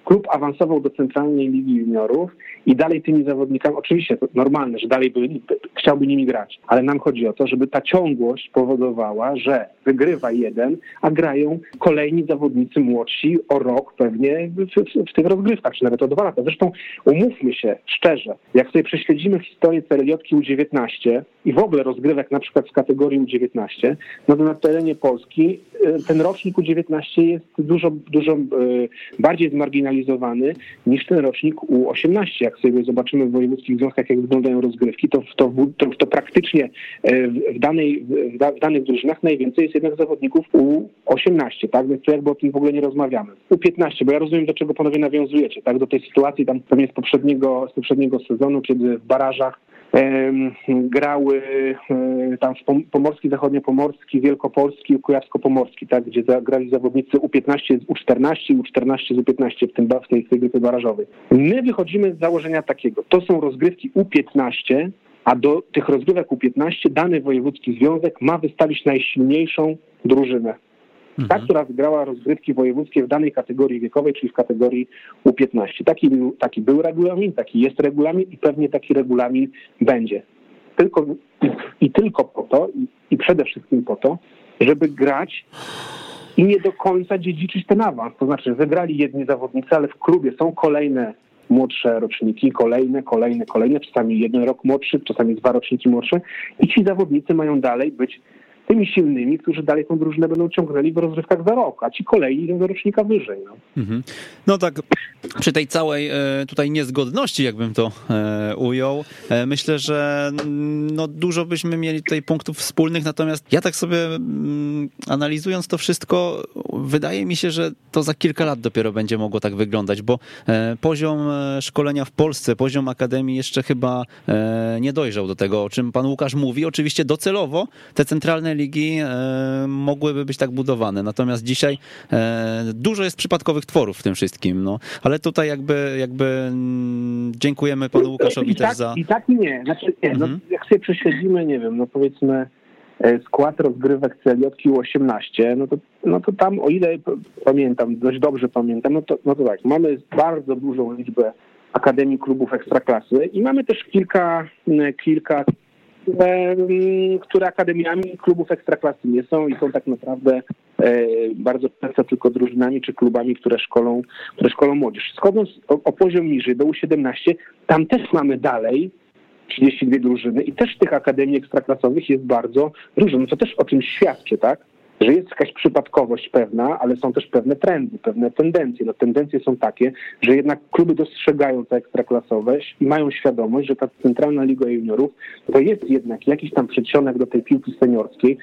Speaker 4: klub awansował do Centralnej Ligi Juniorów i dalej tymi zawodnikami, oczywiście to normalne, że dalej by, chciałby nimi grać, ale nam chodzi o to, żeby ta ciągłość powodowała, że wygrywa jeden, a grają kolejni zawodnicy młodsi o rok pewnie w, w, w tych rozgrywkach, czy nawet o dwa lata. Zresztą umówmy się szczerze, jak sobie prześledzimy historię CLJ U19 i w ogóle rozgrywek na przykład w kategorii U19, no to na terenie Polski e, ten rocznik U19 jest dużo, dużo e, bardziej zmarginalizowany niż ten rocznik U18. Jak sobie zobaczymy w wojewódzkich związkach, jak wyglądają rozgrywki, to, to, to, to praktycznie faktycznie w, danej, w danych drużynach najwięcej jest jednak zawodników U18, tak? Więc tu jakby o tym w ogóle nie rozmawiamy. U15, bo ja rozumiem, do czego panowie nawiązujecie, tak? Do tej sytuacji tam pewnie z poprzedniego, z poprzedniego sezonu, kiedy w barażach grały tam Pomorski, Zachodniopomorski, Wielkopolski i Kujawsko-Pomorski, tak, gdzie grali zawodnicy U15 z U14 i U14 z U15 w, tym, w tej, w tej grupie barażowej. My wychodzimy z założenia takiego, to są rozgrywki U15, a do tych rozgrywek U15 dany wojewódzki związek ma wystawić najsilniejszą drużynę. Ta, która wygrała rozgrywki wojewódzkie w danej kategorii wiekowej, czyli w kategorii U15. Taki był, taki był regulamin, taki jest regulamin i pewnie taki regulamin będzie. Tylko i, i tylko po to, i, i przede wszystkim po to, żeby grać i nie do końca dziedziczyć ten awans. To znaczy, wygrali jedni zawodnicy, ale w klubie są kolejne młodsze roczniki, kolejne, kolejne, kolejne, czasami jeden rok młodszy, czasami dwa roczniki młodsze i ci zawodnicy mają dalej być tymi silnymi, którzy dalej tą drużynę będą ciągnęli w rozrywkach za rok, a ci kolejni idą do rocznika wyżej. No.
Speaker 1: Mhm. no tak, przy tej całej e, tutaj niezgodności, jakbym to e, ujął, e, myślę, że mm, no, dużo byśmy mieli tutaj punktów wspólnych, natomiast ja tak sobie mm, analizując to wszystko, wydaje mi się, że to za kilka lat dopiero będzie mogło tak wyglądać, bo poziom szkolenia w Polsce, poziom akademii jeszcze chyba nie dojrzał do tego, o czym pan Łukasz mówi. Oczywiście docelowo te centralne ligi e, mogłyby być tak budowane. Natomiast dzisiaj e, dużo jest przypadkowych tworów w tym wszystkim. No. Ale tutaj jakby, jakby mm, dziękujemy panu Łukaszowi
Speaker 4: I
Speaker 1: też
Speaker 4: tak,
Speaker 1: za...
Speaker 4: I tak nie. Znaczy nie, no, mhm. jak sobie prześledzimy, nie wiem, no powiedzmy e, skład rozgrywek CLJ U18, no to, no to tam, o ile pamiętam, dość dobrze pamiętam, no to, no to tak, mamy bardzo dużą liczbę Akademii Klubów Ekstraklasy i mamy też kilka, kilka które akademiami klubów ekstraklasy nie są i są tak naprawdę e, bardzo często tylko drużynami czy klubami, które szkolą, które szkolą młodzież. Schodząc o, o poziom niżej, do U17, tam też mamy dalej 32 drużyny i też tych akademii ekstraklasowych jest bardzo dużo. No to też o czymś świadczy, tak? Że jest jakaś przypadkowość pewna, ale są też pewne trendy, pewne tendencje. No, tendencje są takie, że jednak kluby dostrzegają tę ekstraklasowość i mają świadomość, że ta Centralna Liga Juniorów to jest jednak jakiś tam przedsionek do tej piłki seniorskiej.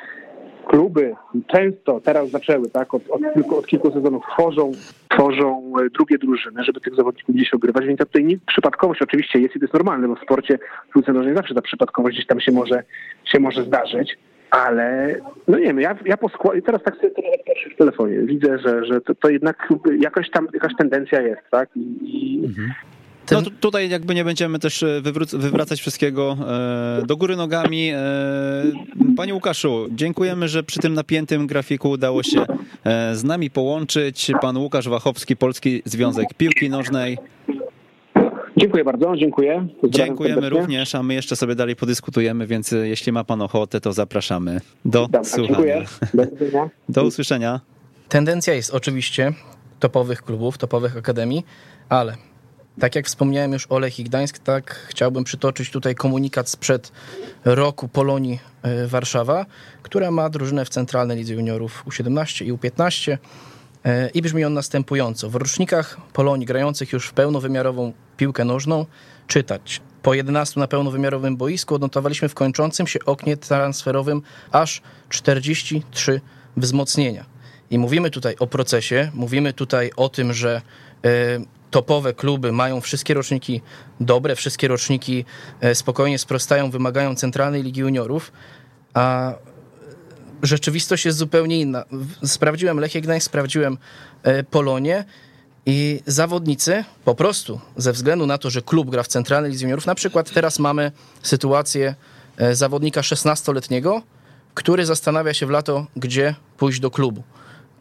Speaker 4: Kluby często teraz zaczęły, tak, od, od, kilku, od kilku sezonów tworzą, tworzą e, drugie drużyny, żeby tych zawodników gdzieś ogrywać, więc tutaj nie, przypadkowość oczywiście jest i to jest normalne, bo w sporcie w piłce nożnej zawsze ta przypadkowość gdzieś tam się może, się może zdarzyć ale no nie wiem, ja, ja po składzie, teraz tak sobie trochę patrzę w telefonie, widzę, że, że to, to jednak jakaś tam jakaś tendencja jest, tak? I, i...
Speaker 1: Mhm. No tutaj jakby nie będziemy też e, wywracać wszystkiego e, do góry nogami. E, panie Łukaszu, dziękujemy, że przy tym napiętym grafiku udało się z nami połączyć. Pan Łukasz Wachowski, Polski Związek Piłki Nożnej.
Speaker 4: Dziękuję bardzo, dziękuję.
Speaker 1: Pozdrawiam Dziękujemy serdecznie. również, a my jeszcze sobie dalej podyskutujemy, więc jeśli ma pan ochotę, to zapraszamy do Dobra, słuchania. Dziękuję. Do, do usłyszenia.
Speaker 3: Tendencja jest oczywiście topowych klubów, topowych akademii, ale tak jak wspomniałem już o Lech i Gdańsk, tak chciałbym przytoczyć tutaj komunikat sprzed roku Polonii e, Warszawa, która ma drużynę w Centralnej Lidze Juniorów U17 i U15 e, i brzmi on następująco. W rocznikach Polonii grających już w pełnowymiarową piłkę nożną czytać. Po 11 na pełnowymiarowym boisku odnotowaliśmy w kończącym się oknie transferowym aż 43 wzmocnienia. I mówimy tutaj o procesie, mówimy tutaj o tym, że y, topowe kluby mają wszystkie roczniki dobre, wszystkie roczniki y, spokojnie sprostają, wymagają Centralnej Ligi Juniorów, a rzeczywistość jest zupełnie inna. Sprawdziłem Lechie Gdańsk, sprawdziłem y, Polonię i zawodnicy po prostu ze względu na to, że klub gra w centralnej lidze juniorów, na przykład teraz mamy sytuację e, zawodnika 16-letniego, który zastanawia się w lato, gdzie pójść do klubu.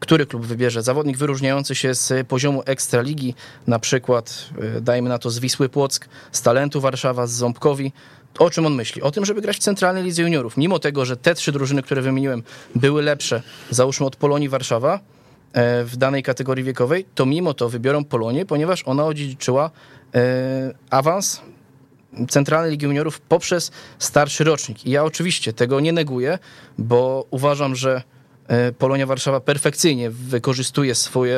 Speaker 3: Który klub wybierze? Zawodnik wyróżniający się z poziomu ekstraligi, na przykład e, dajmy na to z Wisły Płock, z Talentu Warszawa, z Ząbkowi. O czym on myśli? O tym, żeby grać w centralnej lidze juniorów. Mimo tego, że te trzy drużyny, które wymieniłem, były lepsze, załóżmy od Polonii Warszawa, w danej kategorii wiekowej, to mimo to wybiorą Polonię, ponieważ ona odziedziczyła e, awans Centralnej Ligi Juniorów poprzez starszy rocznik. I ja oczywiście tego nie neguję, bo uważam, że e, Polonia Warszawa perfekcyjnie wykorzystuje swój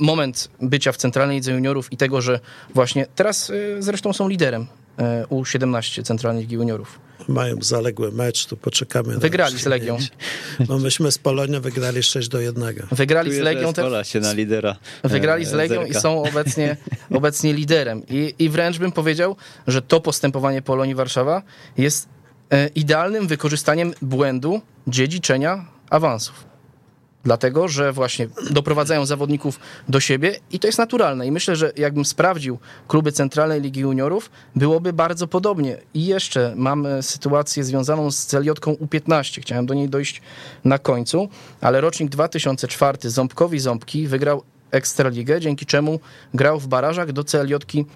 Speaker 3: moment bycia w Centralnej Lidze Juniorów i tego, że właśnie teraz zresztą są liderem U17 Centralnej Ligi Juniorów.
Speaker 2: Mają zaległy mecz, tu poczekamy. na
Speaker 3: Wygrali z Legią.
Speaker 2: Bo myśmy z Polonią wygrali 6 do 1.
Speaker 3: Wygrali z Legią.
Speaker 1: Skola się na lidera.
Speaker 3: Wygrali
Speaker 1: e,
Speaker 3: z Legią i są obecnie, obecnie liderem. I, I wręcz bym powiedział, że to postępowanie Polonii Warszawa jest e, idealnym wykorzystaniem błędu dziedziczenia awansów. Dlatego, że właśnie doprowadzają zawodników do siebie i to jest naturalne. I myślę, że jakbym sprawdził kluby Centralnej Ligi Juniorów, byłoby bardzo podobnie. I jeszcze mamy sytuację związaną z celiotką U15. Chciałem do niej dojść na końcu, ale rocznik 2004 Ząbkowi Ząbki wygrał Ekstraligę, dzięki czemu grał w barażach do CLJ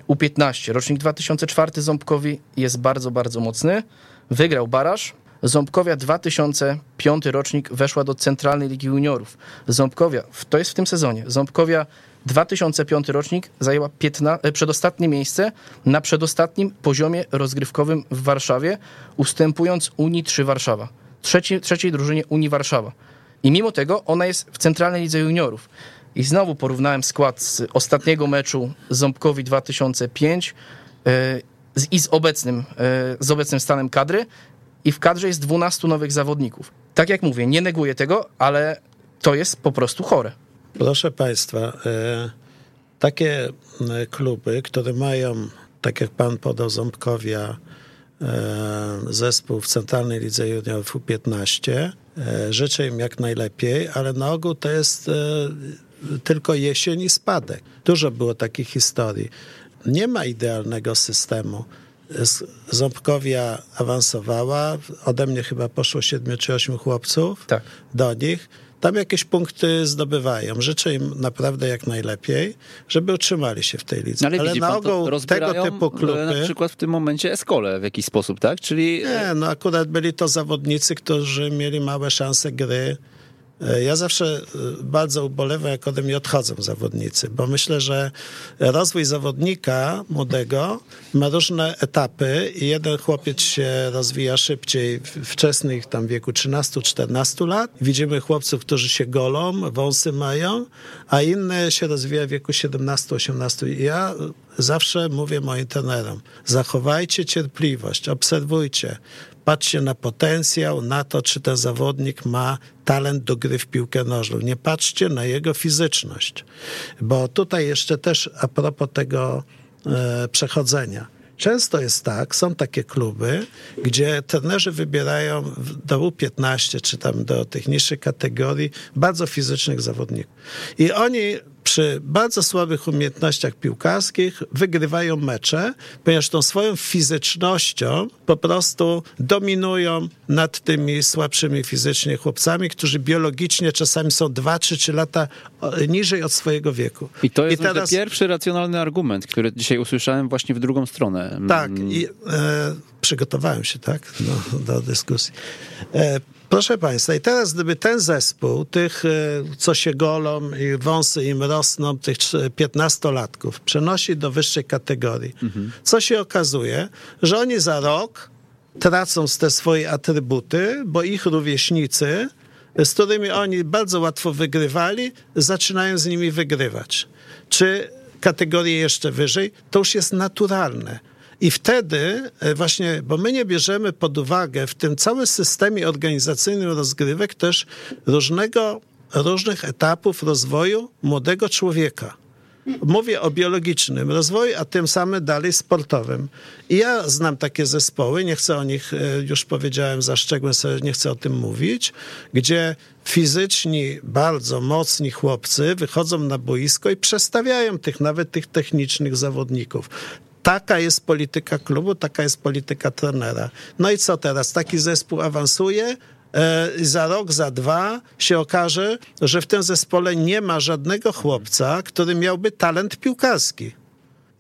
Speaker 3: U15. Rocznik 2004 Ząbkowi jest bardzo, bardzo mocny. Wygrał baraż. Ząbkowia 2005 rocznik weszła do Centralnej Ligi Juniorów. Ząbkowia, to jest w tym sezonie, Ząbkowia 2005 rocznik zajęła 15, e, przedostatnie miejsce na przedostatnim poziomie rozgrywkowym w Warszawie, ustępując Unii 3 Warszawa, trzeciej, drużynie Unii Warszawa. I mimo tego ona jest w Centralnej Lidze Juniorów. I znowu porównałem skład z ostatniego meczu Ząbkowi 2005 e, z, i z obecnym, e, z obecnym stanem kadry. I w kadrze jest 12 nowych zawodników. Tak jak mówię, nie neguję tego, ale to jest po prostu chore.
Speaker 2: Proszę Państwa, e, takie e, kluby, które mają, tak jak Pan podał, Ząbkowia, e, zespół w Centralnej Lidze Juniorów U15, e, życzę im jak najlepiej, ale na ogół to jest tylko jesień i spadek. Dużo było takich historii. Nie ma idealnego systemu. Ząbkowia awansowała, ode mnie chyba poszło siedmiu czy ośmiu chłopców
Speaker 3: Tak.
Speaker 2: do nich. Tam jakieś punkty zdobywają. Życzę im naprawdę jak najlepiej, żeby utrzymali się w tej lidze.
Speaker 1: No, ale,
Speaker 2: Ale na ogół tego typu
Speaker 1: e,
Speaker 2: kluby...
Speaker 1: Na przykład w tym momencie Eskolę w jakiś sposób, tak? Czyli e,
Speaker 2: Nie, no akurat byli to zawodnicy, którzy mieli małe szanse gry. E, Ja zawsze e, bardzo ubolewam, jak ode mnie odchodzą zawodnicy, bo myślę, że rozwój zawodnika młodego ma różne etapy i jeden chłopiec się rozwija szybciej w wczesnych tam wieku 13-14 lat. Widzimy chłopców, którzy się golą, wąsy mają, a inne się rozwija w wieku 17-18. I Ja zawsze mówię moim trenerom, zachowajcie cierpliwość, obserwujcie, patrzcie na potencjał, na to, czy ten zawodnik ma talent do gry w piłkę nożną. Nie patrzcie na jego fizyczność, bo tutaj jeszcze też a propos tego e, przechodzenia. Często jest tak, są takie kluby, gdzie trenerzy wybierają do U15 czy tam do tych niższych kategorii bardzo fizycznych zawodników. I oni przy bardzo słabych umiejętnościach piłkarskich wygrywają mecze, ponieważ tą swoją fizycznością po prostu dominują nad tymi słabszymi fizycznie chłopcami, którzy biologicznie czasami są 2 czy 3 lata niżej od swojego wieku.
Speaker 1: I to jest
Speaker 2: I teraz-
Speaker 1: pierwszy racjonalny argument, który dzisiaj usłyszałem właśnie w drugą stronę.
Speaker 2: Tak,
Speaker 1: Mm,
Speaker 2: i e, przygotowałem się, tak, no, do dyskusji. E, proszę Państwa, i teraz gdyby ten zespół, tych, e, co się golą i wąsy im rosną, tych trz- 15-latków, przenosi do wyższej kategorii, co się okazuje, że oni za rok tracą te swoje atrybuty, bo ich rówieśnicy, z którymi oni bardzo łatwo wygrywali, zaczynają z nimi wygrywać. Czy kategorie jeszcze wyżej, to już jest naturalne. I wtedy e, właśnie, bo my nie bierzemy pod uwagę w tym całym systemie organizacyjnym rozgrywek też różnego, różnych etapów rozwoju młodego człowieka. Mówię o biologicznym rozwoju, a tym samym dalej sportowym. I ja znam takie zespoły, nie chcę o nich, e, już powiedziałem za szczegółem, sobie nie chcę o tym mówić, gdzie fizyczni, bardzo mocni chłopcy wychodzą na boisko i przestawiają tych, nawet tych technicznych zawodników. Taka jest polityka klubu, taka jest polityka trenera. No i co teraz? Taki zespół awansuje, e, za rok, za dwa się okaże, że w tym zespole nie ma żadnego chłopca, który miałby talent piłkarski.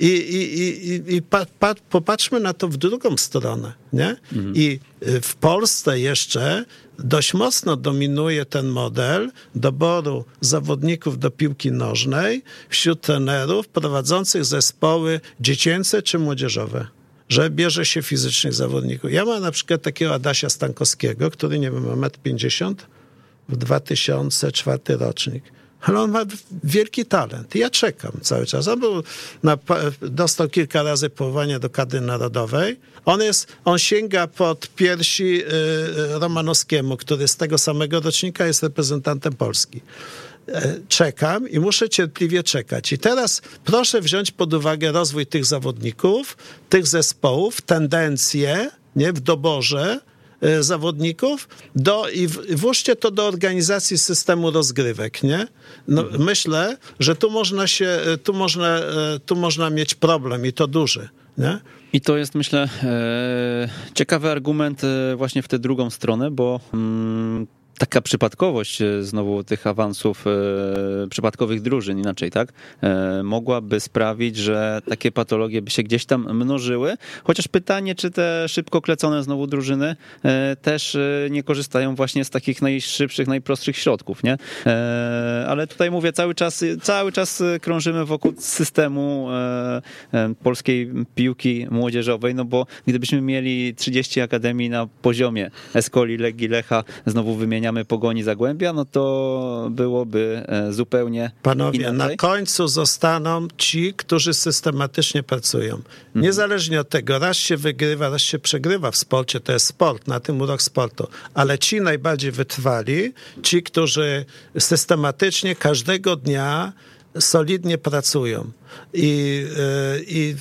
Speaker 2: I, i, i, i- pa, pa, popatrzmy na to w drugą stronę. Nie? I y, w Polsce jeszcze dość mocno dominuje ten model doboru zawodników do piłki nożnej wśród trenerów prowadzących zespoły dziecięce czy młodzieżowe. Że bierze się fizycznych zawodników. Ja mam na przykład takiego Adasia Stankowskiego, który nie wiem, ma 1,50 m w 2004 rocznik. Ale on ma wielki talent. Ja czekam cały czas. On był na, dostał kilka razy powołania do kadry narodowej. On, jest, on sięga pod piersi y, Romanowskiemu, który z tego samego rocznika jest reprezentantem Polski e, czekam i muszę cierpliwie czekać. I teraz proszę wziąć pod uwagę rozwój tych zawodników, tych zespołów, tendencje nie, w doborze zawodników do, i włóżcie to do organizacji systemu rozgrywek, nie? No, mhm. Myślę, że tu można się, e, tu można, e, tu można mieć problem i to duży, nie?
Speaker 1: I to jest, myślę, ciekawy argument właśnie w tę drugą stronę, bo mm, taka przypadkowość e, znowu tych awansów e, przypadkowych drużyn, inaczej, tak, e, mogłaby sprawić, że takie patologie by się gdzieś tam mnożyły. Chociaż pytanie, czy te szybko klecone znowu drużyny też nie korzystają właśnie z takich najszybszych, najprostszych środków, nie? Ale tutaj mówię, cały czas, cały czas krążymy wokół systemu polskiej piłki młodzieżowej, no bo gdybyśmy mieli 30 akademii na poziomie Escoli, Legii, Lecha, znowu wymieniamy wymieniamy Pogoni Zagłębia, no to byłoby e, zupełnie
Speaker 2: Panowie,
Speaker 1: inaczej.
Speaker 2: na końcu zostaną ci, którzy systematycznie pracują. Mhm. Niezależnie od tego, raz się wygrywa, raz się przegrywa w sporcie, to jest sport, na tym urok sportu, ale ci najbardziej wytrwali, ci, którzy systematycznie każdego dnia solidnie pracują. I, e, i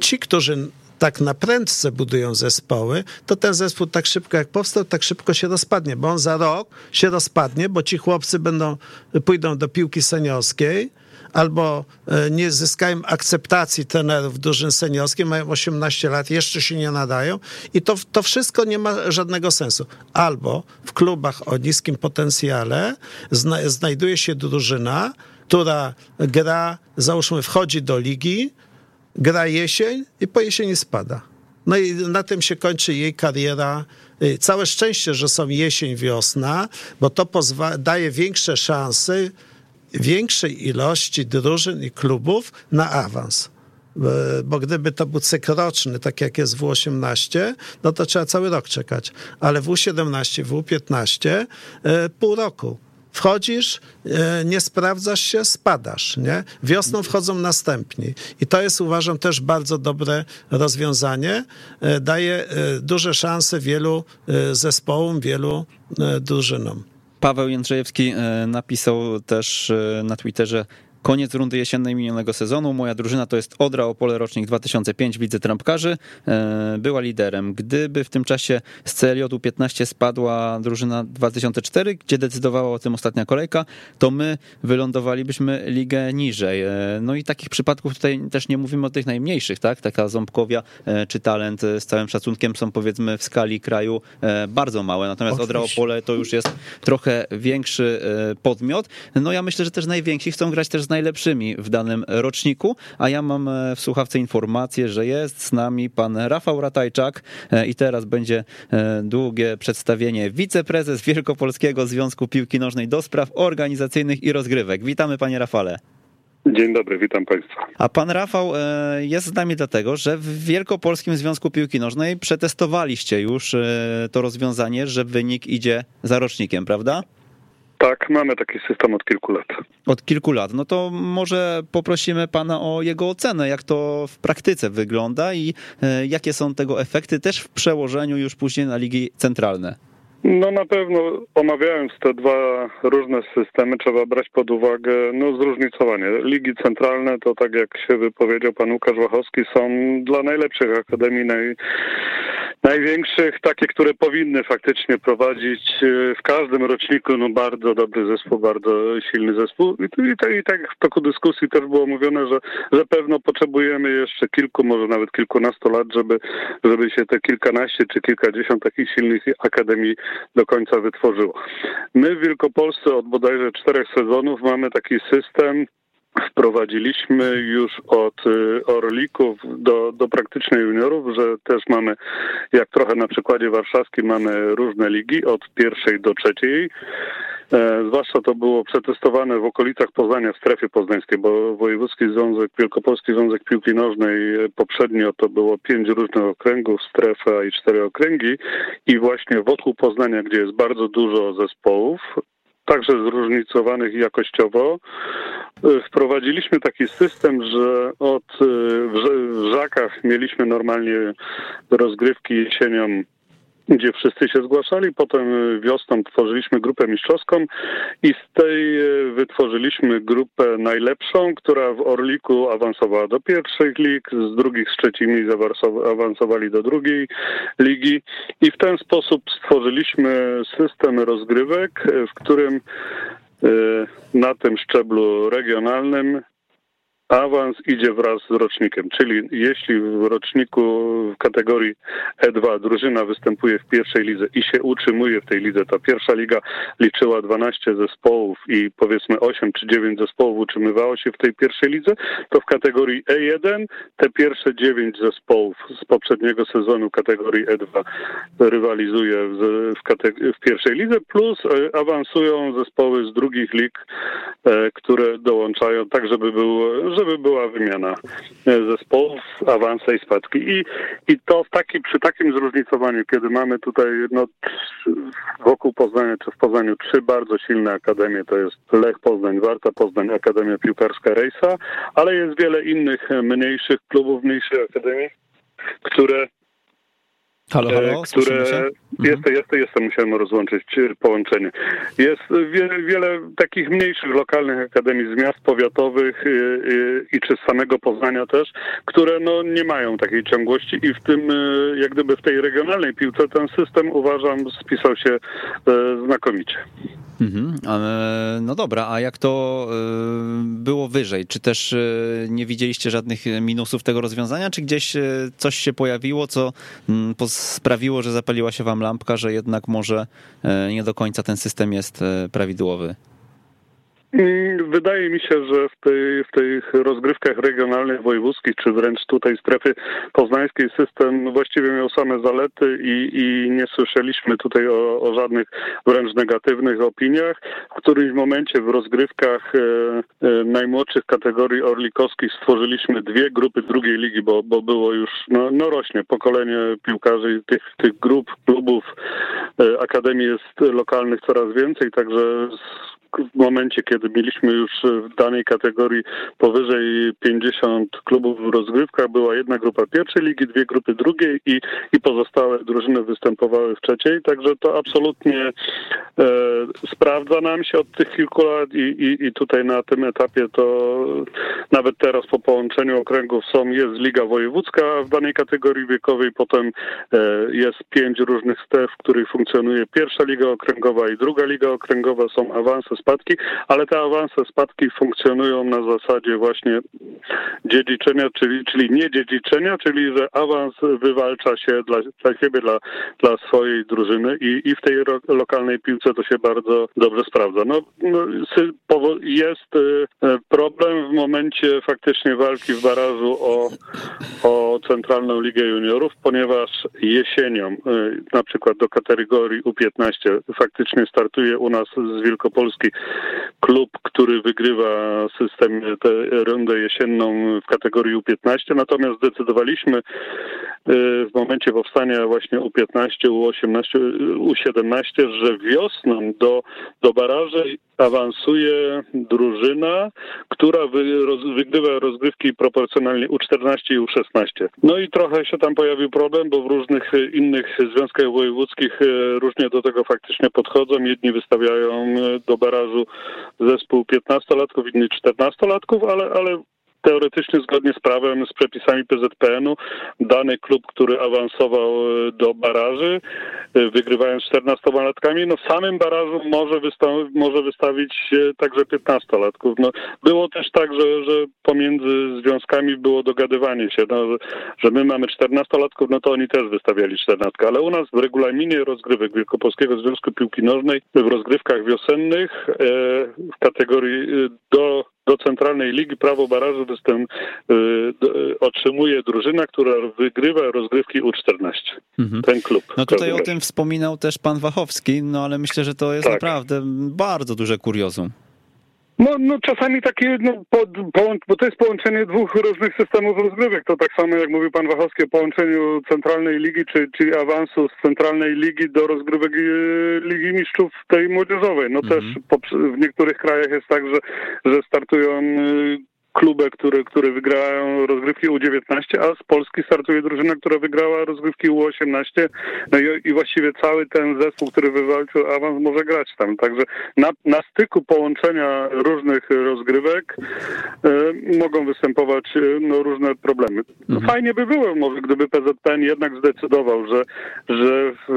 Speaker 2: ci, którzy tak na prędce budują zespoły, to ten zespół tak szybko jak powstał, tak szybko się rozpadnie, bo on za rok się rozpadnie, bo ci chłopcy będą, pójdą do piłki seniorskiej, albo e, nie zyskają akceptacji trenerów drużyn seniorskich, mają 18 lat, jeszcze się nie nadają i to, to wszystko nie ma żadnego sensu. Albo w klubach o niskim potencjale zna, znajduje się drużyna, która gra, załóżmy, wchodzi do ligi, gra jesień i po jesieni spada. No i na tym się kończy jej kariera. Y, całe szczęście, że są jesień, wiosna, bo to daje większe szanse większej ilości drużyn i klubów na awans. Bo gdyby to był cykl roczny, tak jak jest w U18, no to trzeba cały rok czekać. Ale w U17, w U15 y, pół roku wchodzisz, e, nie sprawdzasz się, spadasz, nie? Wiosną wchodzą następni. I to jest, uważam, też bardzo dobre rozwiązanie. E, daje e, duże szanse wielu zespołom, wielu drużynom.
Speaker 1: Paweł Jędrzejewski napisał też na Twitterze Koniec rundy jesiennej minionego sezonu. Moja drużyna to jest Odra Opole rocznik 2005 w lidze trampkarzy. E, była liderem. Gdyby w tym czasie z CLJ U15 spadła drużyna 2004, gdzie decydowała o tym ostatnia kolejka, to my wylądowalibyśmy ligę niżej. E, no i takich przypadków tutaj też nie mówimy o tych najmniejszych, tak? Taka Ząbkowia e, czy Talent z całym szacunkiem są powiedzmy w skali kraju bardzo małe. Natomiast Odra Opole to już jest trochę większy podmiot. No ja myślę, że też najwięksi chcą grać też z najlepszymi w danym roczniku, a ja mam e, w słuchawce informację, że jest z nami pan Rafał Ratajczak e, i teraz będzie e, długie przedstawienie wiceprezes Wielkopolskiego Związku Piłki Nożnej do spraw organizacyjnych i rozgrywek. Witamy panie Rafale.
Speaker 5: Dzień dobry, witam Państwa.
Speaker 1: A pan Rafał jest z nami dlatego, że w Wielkopolskim Związku Piłki Nożnej przetestowaliście już to rozwiązanie, że wynik idzie za rocznikiem, prawda?
Speaker 5: Tak, mamy taki system od kilku lat.
Speaker 1: Od kilku lat. No to może poprosimy pana o jego ocenę, jak to w praktyce wygląda i e, jakie są tego efekty też w przełożeniu już później na ligi centralne.
Speaker 5: No na pewno omawiając te dwa różne systemy trzeba brać pod uwagę no, zróżnicowanie. Ligi centralne to tak jak się wypowiedział pan Łukasz Wachowski są dla najlepszych akademii, naj, największych, takie, które powinny faktycznie prowadzić e, w każdym roczniku no, bardzo dobry zespół, bardzo silny zespół. I, i, I tak w toku dyskusji też było mówione, że, że pewno potrzebujemy jeszcze kilku, może nawet kilkunastu lat, żeby, żeby się te kilkanaście czy kilkadziesiąt takich silnych akademii do końca wytworzyło. My w Wielkopolsce od bodajże czterech sezonów mamy taki system, wprowadziliśmy już od y, orlików do, do praktycznie juniorów, że też mamy, jak trochę na przykładzie warszawskim, mamy różne ligi od pierwszej do trzeciej. E, zwłaszcza to było przetestowane w okolicach Poznania, w strefie poznańskiej, bo Wojewódzki Związek, Wielkopolski Związek Piłki Nożnej e, poprzednio to było pięć różnych okręgów, strefa i cztery okręgi i właśnie wokół Poznania, gdzie jest bardzo dużo zespołów, także zróżnicowanych jakościowo. Wprowadziliśmy taki system, że od w Żakach mieliśmy normalnie rozgrywki jesienią gdzie wszyscy się zgłaszali. Potem wiosną tworzyliśmy grupę mistrzowską i z tej e, wytworzyliśmy grupę najlepszą, która w Orliku awansowała do pierwszych lig, z drugich Szczecini awansowali do drugiej ligi i w ten sposób stworzyliśmy system rozgrywek, w którym e, na tym szczeblu regionalnym awans idzie wraz z rocznikiem, czyli jeśli w roczniku w kategorii E2 drużyna występuje w pierwszej lidze i się utrzymuje w tej lidze, ta pierwsza liga liczyła 12 zespołów i powiedzmy 8 czy 9 zespołów utrzymywało się w tej pierwszej lidze, to w kategorii E1 te pierwsze 9 zespołów z poprzedniego sezonu kategorii E2 rywalizuje w, w, pierwszej lidze, plus e, awansują zespoły z drugich lig, e, które dołączają tak, żeby był żeby była wymiana e, zespołów, awanse i spadki. I, i to w taki, przy takim zróżnicowaniu, kiedy mamy tutaj no, wokół Poznania, czy w Poznaniu trzy bardzo silne akademie, to jest Lech Poznań, Warta Poznań, Akademia Piłkarska Rejsa, ale jest wiele innych mniejszych klubów, mniejszych akademii, które
Speaker 1: Halo, halo,
Speaker 5: e, które Jestem, jestem, jestem, musiałem rozłączyć e, połączenie. Jest wiele, wiele takich mniejszych, lokalnych akademii z miast powiatowych i, e, i, i, czy z samego Poznania też, które no, nie mają takiej ciągłości i w tym, jak gdyby w tej regionalnej piłce ten system uważam spisał się znakomicie.
Speaker 1: Mhm, no dobra, a jak to było wyżej? Czy też nie widzieliście żadnych minusów tego rozwiązania, czy gdzieś coś się pojawiło, co mm, sprawiło, że zapaliła się wam lampka, że jednak może e, nie do końca ten system jest e, prawidłowy?
Speaker 5: Wydaje mi się, że w, tej, w tych rozgrywkach regionalnych, wojewódzkich, czy wręcz tutaj strefy poznańskiej system właściwie miał same zalety i, i nie słyszeliśmy tutaj o, o, żadnych wręcz negatywnych opiniach. W którymś momencie w rozgrywkach e, e, najmłodszych kategorii orlikowskich stworzyliśmy dwie grupy drugiej ligi, bo, bo było już, no, no rośnie pokolenie piłkarzy tych, tych grup, klubów, e, akademii jest lokalnych coraz więcej, także w momencie, kiedy mieliśmy już w danej kategorii powyżej 50 klubów w rozgrywkach, była jedna grupa pierwszej ligi, dwie grupy drugiej i, i pozostałe drużyny występowały w trzeciej, także to absolutnie e, sprawdza nam się od tych kilku lat i, i, i tutaj na tym etapie to nawet teraz po połączeniu okręgów są, jest Liga Wojewódzka w danej kategorii wiekowej, potem e, jest pięć różnych stref, w których funkcjonuje pierwsza Liga Okręgowa i druga Liga Okręgowa, są awanse spadki, ale te awanse, spadki funkcjonują na zasadzie właśnie dziedziczenia, czyli, czyli nie dziedziczenia, czyli że awans wywalcza się dla, dla siebie, dla, dla swojej drużyny i, i w tej ro, lokalnej piłce to się bardzo dobrze sprawdza. No, no jest y, problem w momencie faktycznie walki w barażu o, o Centralną Ligę Juniorów, ponieważ jesienią, y, na przykład do kategorii U15 faktycznie startuje u nas z Wielkopolski klub, który wygrywa system, rundę jesienną w kategorii U15, natomiast zdecydowaliśmy y, w momencie powstania właśnie U15, U18, U17, że wiosną do, do baraży awansuje drużyna, która wy, roz, wygrywa rozgrywki proporcjonalnie U14 i U16. No i trochę się tam pojawił problem, bo w różnych innych związkach wojewódzkich y, różnie do tego faktycznie podchodzą. Jedni wystawiają y, do barażu zespół 15-latków, inni 14-latków, ale, ale teoretycznie zgodnie z prawem, z przepisami PZPN-u, dany klub, który awansował e, do baraży, e, wygrywając 14-latkami, no w samym barażu może, wystawić, może wystawić także 15-latków. No, było też tak, że, że pomiędzy związkami było dogadywanie się, no, że, że my mamy 14-latków, no to oni też wystawiali 14, ale u nas w regulaminie rozgrywek Wielkopolskiego Związku Piłki Nożnej w rozgrywkach wiosennych e, w kategorii do do Centralnej Ligi prawo barażu y, y, otrzymuje drużyna, która wygrywa rozgrywki U14. Mhm. Ten klub.
Speaker 1: No tutaj o tym wspominał też pan Wachowski, no ale myślę, że to jest tak. naprawdę bardzo duże kuriozum.
Speaker 5: No, no czasami takie, no, pod, bo to jest połączenie dwóch różnych systemów rozgrywek. To tak samo jak mówił pan Wachowski o połączeniu centralnej ligi, czy, czyli awansu z centralnej ligi do rozgrywek e, Ligi Mistrzów tej młodzieżowej. No mhm. też w niektórych krajach jest tak, że, że startują kluby, które, które wygrają rozgrywki U19, a z Polski startuje drużyna, która wygrała rozgrywki U18. No i, i właściwie cały ten zespół, który wywalczył awans, może grać tam. Także na, na styku połączenia różnych rozgrywek e, mogą występować e, no, różne problemy. Mhm. Fajnie by było może, gdyby PZPN jednak zdecydował, że, że w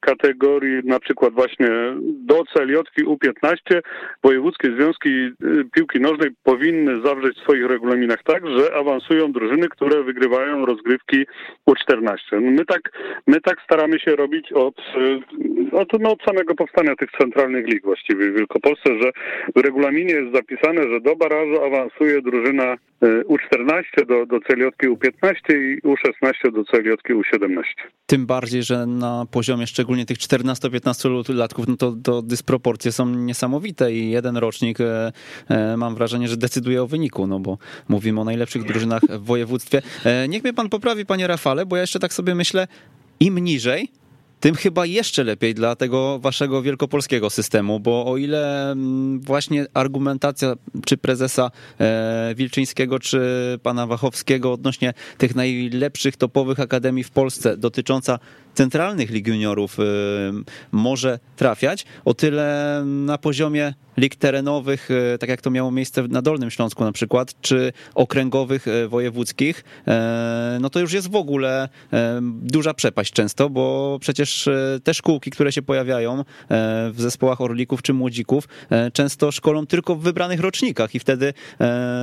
Speaker 5: kategorii na przykład właśnie do celiotki U15 wojewódzkie związki e, piłki nożnej powinny zawrzeć swoich regulaminach tak, że awansują drużyny, które wygrywają rozgrywki U14. No my tak, my tak staramy się robić od, od, no od samego powstania tych centralnych lig właściwie w Wielkopolsce, że w regulaminie jest zapisane, że do barażu awansuje drużyna e, U14 do, do celiotki U15 i U16 do celiotki U17.
Speaker 1: Tym bardziej, że na poziomie szczególnie tych 14-15 latków, no to, to dysproporcje są niesamowite i jeden rocznik, e, e, mam wrażenie, że decyduje o wyniku no bo mówimy o najlepszych drużynach w województwie. E, niech mnie pan poprawi, panie Rafale, bo ja jeszcze tak sobie myślę, im niżej, tym chyba jeszcze lepiej dla tego waszego wielkopolskiego systemu, bo o ile mm, właśnie argumentacja czy prezesa e, Wilczyńskiego, czy pana Wachowskiego odnośnie tych najlepszych topowych akademii w Polsce dotycząca centralnych lig juniorów y, może trafiać, o tyle na poziomie lig terenowych, y, tak jak to miało miejsce na Dolnym Śląsku na przykład, czy okręgowych y, wojewódzkich, no to już jest w ogóle duża przepaść często, bo przecież te szkółki, które się pojawiają w zespołach orlików czy młodzików, często szkolą tylko w wybranych rocznikach i wtedy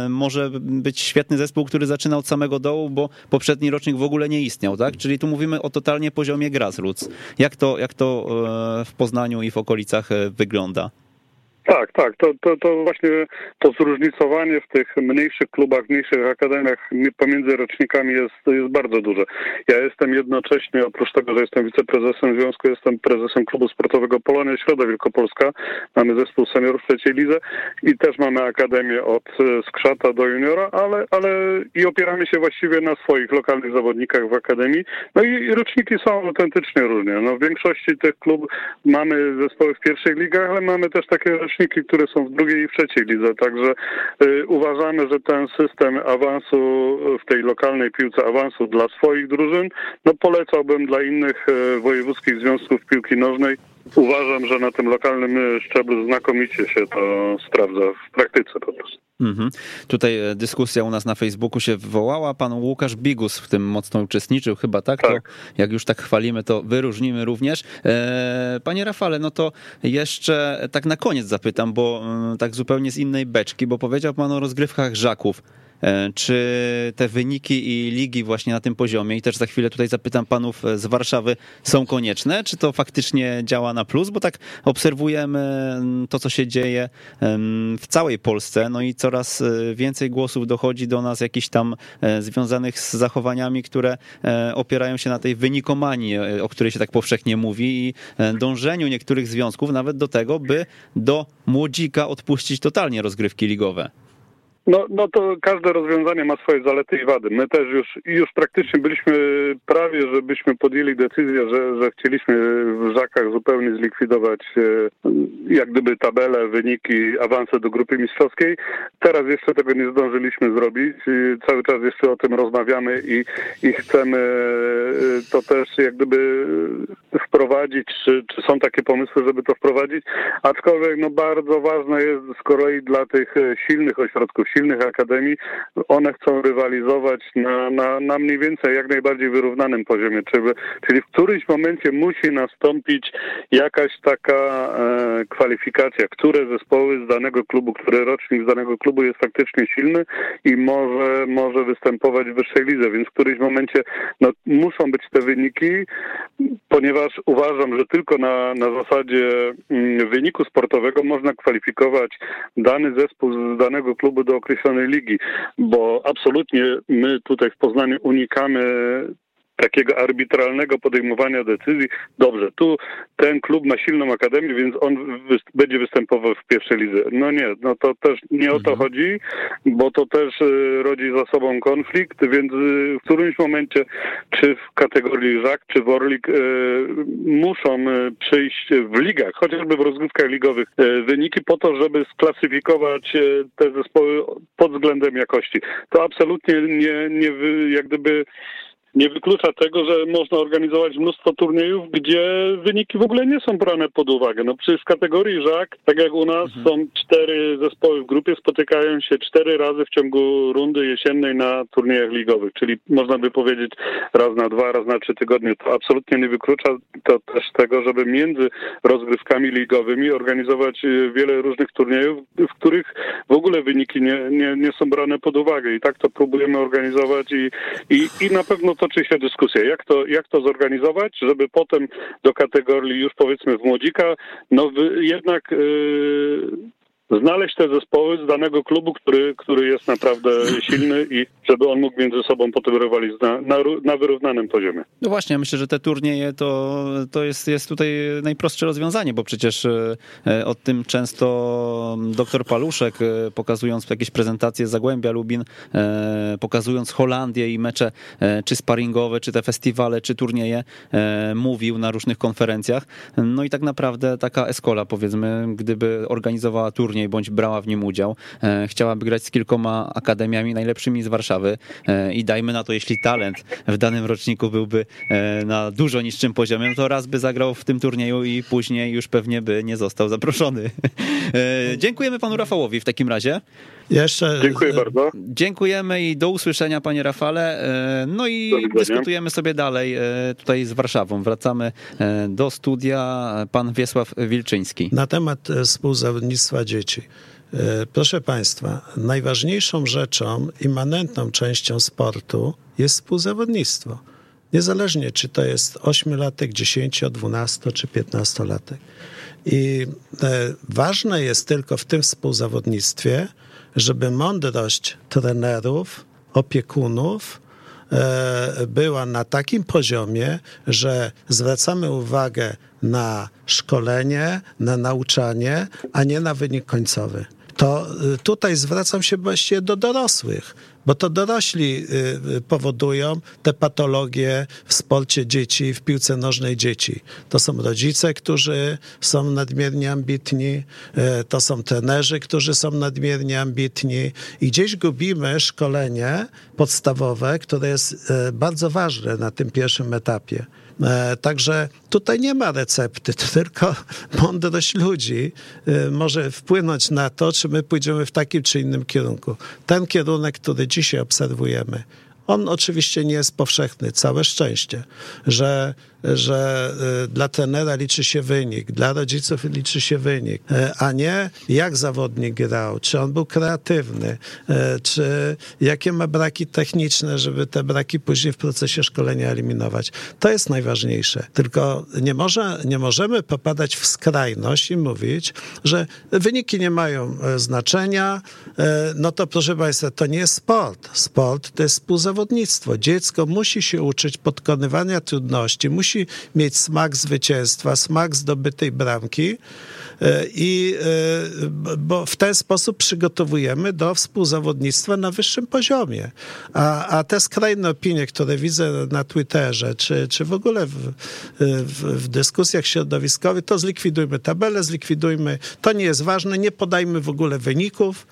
Speaker 1: może być świetny zespół, który zaczyna od samego dołu, bo poprzedni rocznik w ogóle nie istniał, tak? Czyli tu mówimy o totalnie poziomie poziomie grassroots. Jak to, jak to e, w Poznaniu i w okolicach e, wygląda?
Speaker 5: Tak, tak. To, to, to właśnie to zróżnicowanie w tych mniejszych klubach, mniejszych akademiach pomiędzy rocznikami jest, jest bardzo duże. Ja jestem jednocześnie, oprócz tego, że jestem wiceprezesem związku, jestem prezesem klubu sportowego Polonia Środa Wielkopolska. Mamy zespół seniorów trzeciej lidze i też mamy akademię od skrzata do juniora, ale, ale i opieramy się właściwie na swoich lokalnych zawodnikach w akademii. No i roczniki są autentycznie różne. No w większości tych klubów mamy zespoły w pierwszych ligach, ale mamy też takie roczniki, które są w drugiej i w trzeciej lidze. Także y, uważamy, że ten system awansu w tej lokalnej piłce, awansu dla swoich drużyn, no polecałbym dla innych y, wojewódzkich związków piłki nożnej. Uważam, że na tym lokalnym szczeblu znakomicie się to sprawdza w praktyce po prostu. Mhm.
Speaker 1: Tutaj e, dyskusja u nas na Facebooku się wywołała. Pan Łukasz Bigus w tym mocno uczestniczył, chyba tak? tak. To jak już tak chwalimy, to wyróżnimy również. E, panie Rafale, no to jeszcze tak na koniec zapytam, bo mm, tak zupełnie z innej beczki, bo powiedział pan o rozgrywkach Żaków. E, czy te wyniki i ligi właśnie na tym poziomie, i też za chwilę tutaj zapytam panów z Warszawy, są konieczne? Czy to faktycznie działa na plus? Bo tak obserwujemy mm, to, co się dzieje w całej Polsce, no i coraz e, więcej głosów dochodzi do nas jakichś tam e, związanych z zachowaniami, które opierają się na tej wynikomanii, o której się tak powszechnie mówi i dążeniu niektórych związków nawet do tego, by do młodzika odpuścić totalnie rozgrywki ligowe.
Speaker 5: No, no to każde rozwiązanie ma swoje zalety i wady. My też już, już praktycznie byliśmy prawie, żebyśmy podjęli decyzję, że, że chcieliśmy w Żakach zupełnie zlikwidować e, jak gdyby tabelę, wyniki, awanse do grupy mistrzowskiej. Teraz jeszcze tego nie zdążyliśmy zrobić. Cały czas jeszcze o tym rozmawiamy i, i chcemy e, to też jak gdyby wprowadzić, czy, czy są takie pomysły, żeby to wprowadzić. Aczkolwiek no bardzo ważne jest z kolei dla tych e, silnych ośrodków, silnych akademii, one chcą rywalizować na, na, na mniej więcej jak najbardziej wyrównanym poziomie, czyli, czyli w którymś momencie musi nastąpić jakaś taka e, kwalifikacja, które zespoły z danego klubu, który rocznik z danego klubu jest faktycznie silny i może, może występować w wyższej lidze, więc w którymś momencie no, muszą być te wyniki, ponieważ uważam, że tylko na, na zasadzie mm, wyniku sportowego można kwalifikować dany zespół z danego klubu do określonej ligi, bo absolutnie my tutaj w Poznaniu unikamy takiego arbitralnego podejmowania decyzji. Dobrze, tu ten klub ma silną akademię, więc on będzie występował w pierwszej lidze. No nie, no to też nie o to mhm. chodzi, bo to też y, rodzi za sobą konflikt, więc y, w którymś momencie, czy w kategorii żak, czy w Orlik, y, muszą przyjść w ligach, chociażby w rozgrywkach ligowych, wyniki po to, żeby sklasyfikować te zespoły pod względem jakości. To absolutnie nie, nie jak gdyby nie wyklucza tego, że można organizować mnóstwo turniejów, gdzie wyniki w ogóle nie są brane pod uwagę. No przecież w kategorii żak, tak jak u nas, mhm. są cztery zespoły w grupie, spotykają się cztery razy w ciągu rundy jesiennej na turniejach ligowych, czyli można by powiedzieć raz na dwa, raz na trzy tygodnie. To absolutnie nie wyklucza to też tego, żeby między rozgrywkami ligowymi organizować y, wiele różnych turniejów, w których w ogóle wyniki nie, nie, nie są brane pod uwagę. I tak to próbujemy organizować i, i, i na pewno to toczy się dyskusja, jak to, jak to zorganizować, żeby potem do kategorii już powiedzmy w młodzika, no jednak yy, znaleźć te zespoły z danego klubu, który, który jest naprawdę silny i żeby on mógł między sobą potem rywalizować na, na, na, wyrównanym poziomie.
Speaker 1: No właśnie, myślę, że te turnieje to, to jest, jest tutaj najprostsze rozwiązanie, bo przecież e, o tym często dr Paluszek, e, pokazując jakieś prezentacje Zagłębia Lubin, e, pokazując Holandię i mecze czy sparingowe, czy te festiwale, czy turnieje, mówił na różnych konferencjach. No i tak naprawdę taka Escola, powiedzmy, gdyby organizowała turniej turniej bądź brała w nim udział. E, chciałaby grać z kilkoma akademiami najlepszymi z Warszawy e, i dajmy na to, jeśli talent w danym roczniku byłby e, na dużo niższym poziomie, no to raz by zagrał w tym turnieju i później już pewnie by nie został zaproszony. Dziękujemy panu Rafałowi w takim razie.
Speaker 5: Jeszcze... Dziękuję bardzo.
Speaker 1: Dziękujemy i do usłyszenia, panie Rafale. No i dyskutujemy sobie dalej tutaj z Warszawą. Wracamy do studia. Pan Wiesław Wilczyński.
Speaker 2: Na temat współzawodnictwa dzieci. E, proszę Państwa, najważniejszą rzeczą, immanentną częścią sportu jest współzawodnictwo. Niezależnie, czy to jest 8-latek, 10, 12 czy 15-latek. I e, ważne jest tylko w tym współzawodnictwie, żeby mądrość trenerów, opiekunów e, była na takim poziomie, że zwracamy uwagę na szkolenie, na nauczanie, a nie na wynik końcowy. To y, tutaj zwracam się właściwie do dorosłych, bo to dorośli y, y, powodują te patologie w sporcie dzieci, w piłce nożnej dzieci. To są rodzice, którzy są nadmiernie ambitni, to są trenerzy, którzy są nadmiernie ambitni i gdzieś gubimy szkolenie podstawowe, które jest bardzo ważne na tym pierwszym etapie. E, także tutaj nie ma recepty, to tylko mądrość ludzi e, może wpłynąć na to, czy my pójdziemy w takim czy innym kierunku. Ten kierunek, który dzisiaj obserwujemy, on oczywiście nie jest powszechny, całe szczęście, że że y, dla trenera liczy się wynik, dla rodziców liczy się wynik, y, a nie jak zawodnik grał, czy on był kreatywny, y, czy jakie ma braki techniczne, żeby te braki później w procesie szkolenia eliminować. To jest najważniejsze. Tylko nie, może, nie możemy popadać w skrajność i mówić, że wyniki nie mają znaczenia, no to proszę Państwa, to nie jest sport. Sport to jest współzawodnictwo. Dziecko musi się uczyć podkonywania trudności, musi musi mieć smak zwycięstwa, smak zdobytej bramki e, i e, bo w ten sposób przygotowujemy do współzawodnictwa na wyższym poziomie. A, a te skrajne opinie, które widzę na Twitterze, czy, czy w ogóle w, w, w dyskusjach środowiskowych, to zlikwidujmy tabelę, zlikwidujmy, to nie jest ważne, nie podajmy w ogóle wyników.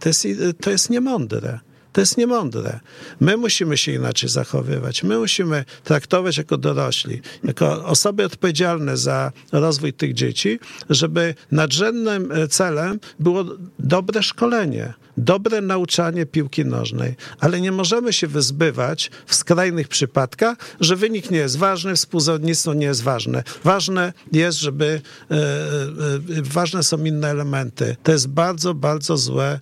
Speaker 2: To jest, to jest niemądre. To jest niemądre. My musimy się inaczej zachowywać. My musimy traktować jako dorośli, jako osoby odpowiedzialne za rozwój tych dzieci, żeby nadrzędnym e, celem było dobre szkolenie, dobre nauczanie piłki nożnej. Ale nie możemy się wyzbywać w skrajnych przypadkach, że wynik nie jest ważny, współzawodnictwo nie jest ważne. Ważne jest, żeby e, e, ważne są inne elementy. To jest bardzo, bardzo złe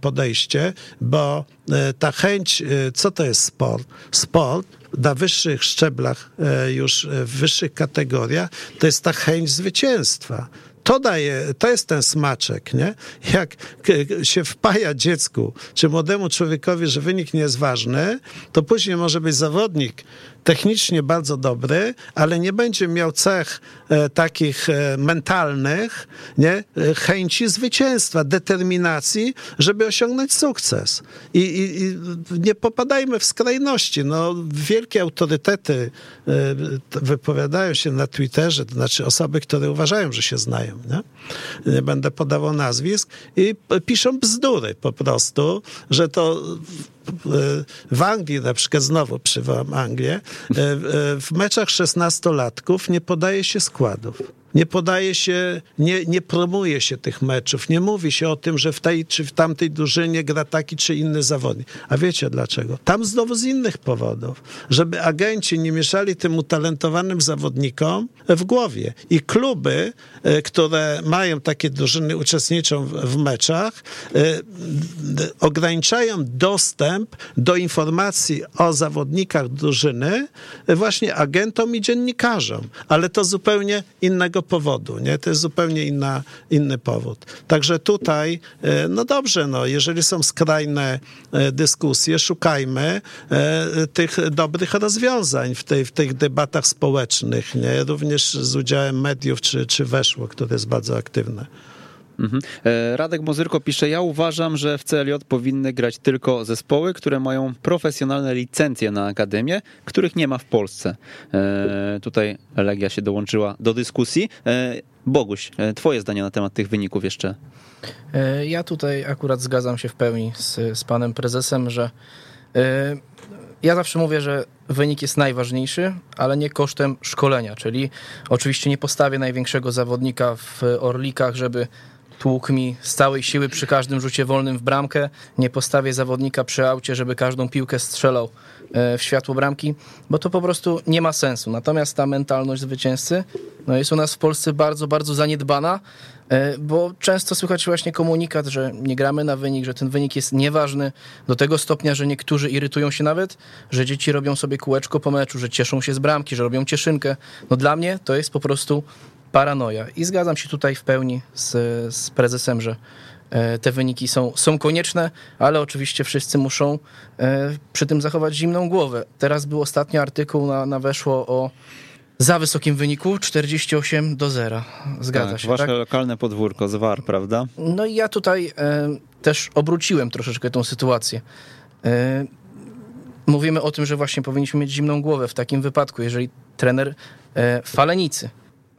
Speaker 2: podejście, bo E, ta chęć, e, co to jest sport? Sport na wyższych szczeblach, e, już w wyższych kategoriach, to jest ta chęć zwycięstwa to daje, to jest ten smaczek, nie? Jak się wpaja dziecku czy młodemu człowiekowi, że wynik nie jest ważny, to później może być zawodnik technicznie bardzo dobry, ale nie będzie miał cech e, takich e, mentalnych, nie? E, chęci zwycięstwa, determinacji, żeby osiągnąć sukces. I, i, i nie popadajmy w skrajności. No, wielkie autorytety wypowiadają się na Twitterze, to znaczy osoby, które uważają, że się znają. Nie, nie będę podawał nazwisk i piszą bzdury po prostu, że to w Anglii, na przykład znowu przywołam Anglię, e, w- w meczach 16-latków nie podaje się składów. Nie podaje się, nie, nie promuje się tych meczów, nie mówi się o tym, że w tej czy w tamtej drużynie gra taki czy inny zawodnik. A wiecie dlaczego? Tam znowu z innych powodów. Żeby agenci nie mieszali tym utalentowanym zawodnikom w głowie. I kluby, e, które mają takie drużyny, uczestniczą w, meczach, e, ograniczają dostęp do informacji o zawodnikach drużyny e, właśnie agentom i dziennikarzom. Ale to zupełnie innego powodu, nie? To jest zupełnie inna, inny powód. Także tutaj, e, no dobrze, no, jeżeli są skrajne e, dyskusje, szukajmy e, tych dobrych rozwiązań w, tej, w tych debatach społecznych, nie? Również z udziałem mediów, czy, czy weszło, które jest bardzo aktywne.
Speaker 1: Mhm. E, Radek Mozyrko pisze, ja uważam, że w CLJ powinny grać tylko zespoły, które mają profesjonalne licencje na akademię, których nie ma w Polsce. E, tutaj Legia się dołączyła do dyskusji. E, Boguś, twoje zdanie na temat tych wyników jeszcze.
Speaker 3: Ja tutaj akurat zgadzam się w pełni z, z panem prezesem, że ja zawsze mówię, że wynik jest najważniejszy, ale nie kosztem szkolenia, czyli oczywiście nie postawię największego zawodnika w Orlikach, żeby tłukł mi z całej siły przy każdym rzucie wolnym w bramkę, nie postawię zawodnika przy aucie, żeby każdą piłkę strzelał e, w światło bramki, bo to po prostu nie ma sensu. Natomiast ta mentalność zwycięzcy no jest u nas w Polsce bardzo, bardzo zaniedbana, e, bo często słychać właśnie komunikat, że nie gramy na wynik, że ten wynik jest nieważny do tego stopnia, że niektórzy irytują się nawet, że dzieci robią sobie kółeczko po meczu, że cieszą się z bramki, że robią cieszynkę. No dla mnie to jest po prostu paranoja. I zgadzam się tutaj w pełni z, z prezesem, że e, te wyniki są, są konieczne, ale oczywiście wszyscy muszą e, przy tym zachować zimną głowę. Teraz był ostatni artykuł na, na weszło o za wysokim wyniku 48 do 0. Zgadza
Speaker 1: tak,
Speaker 3: się,
Speaker 1: Wasze
Speaker 3: tak?
Speaker 1: lokalne podwórko, Zwar, prawda?
Speaker 3: No i ja tutaj e, też obróciłem troszeczkę tą sytuację. Mówimy o tym, że właśnie powinniśmy mieć zimną głowę w takim wypadku, jeżeli trener e, Falenicy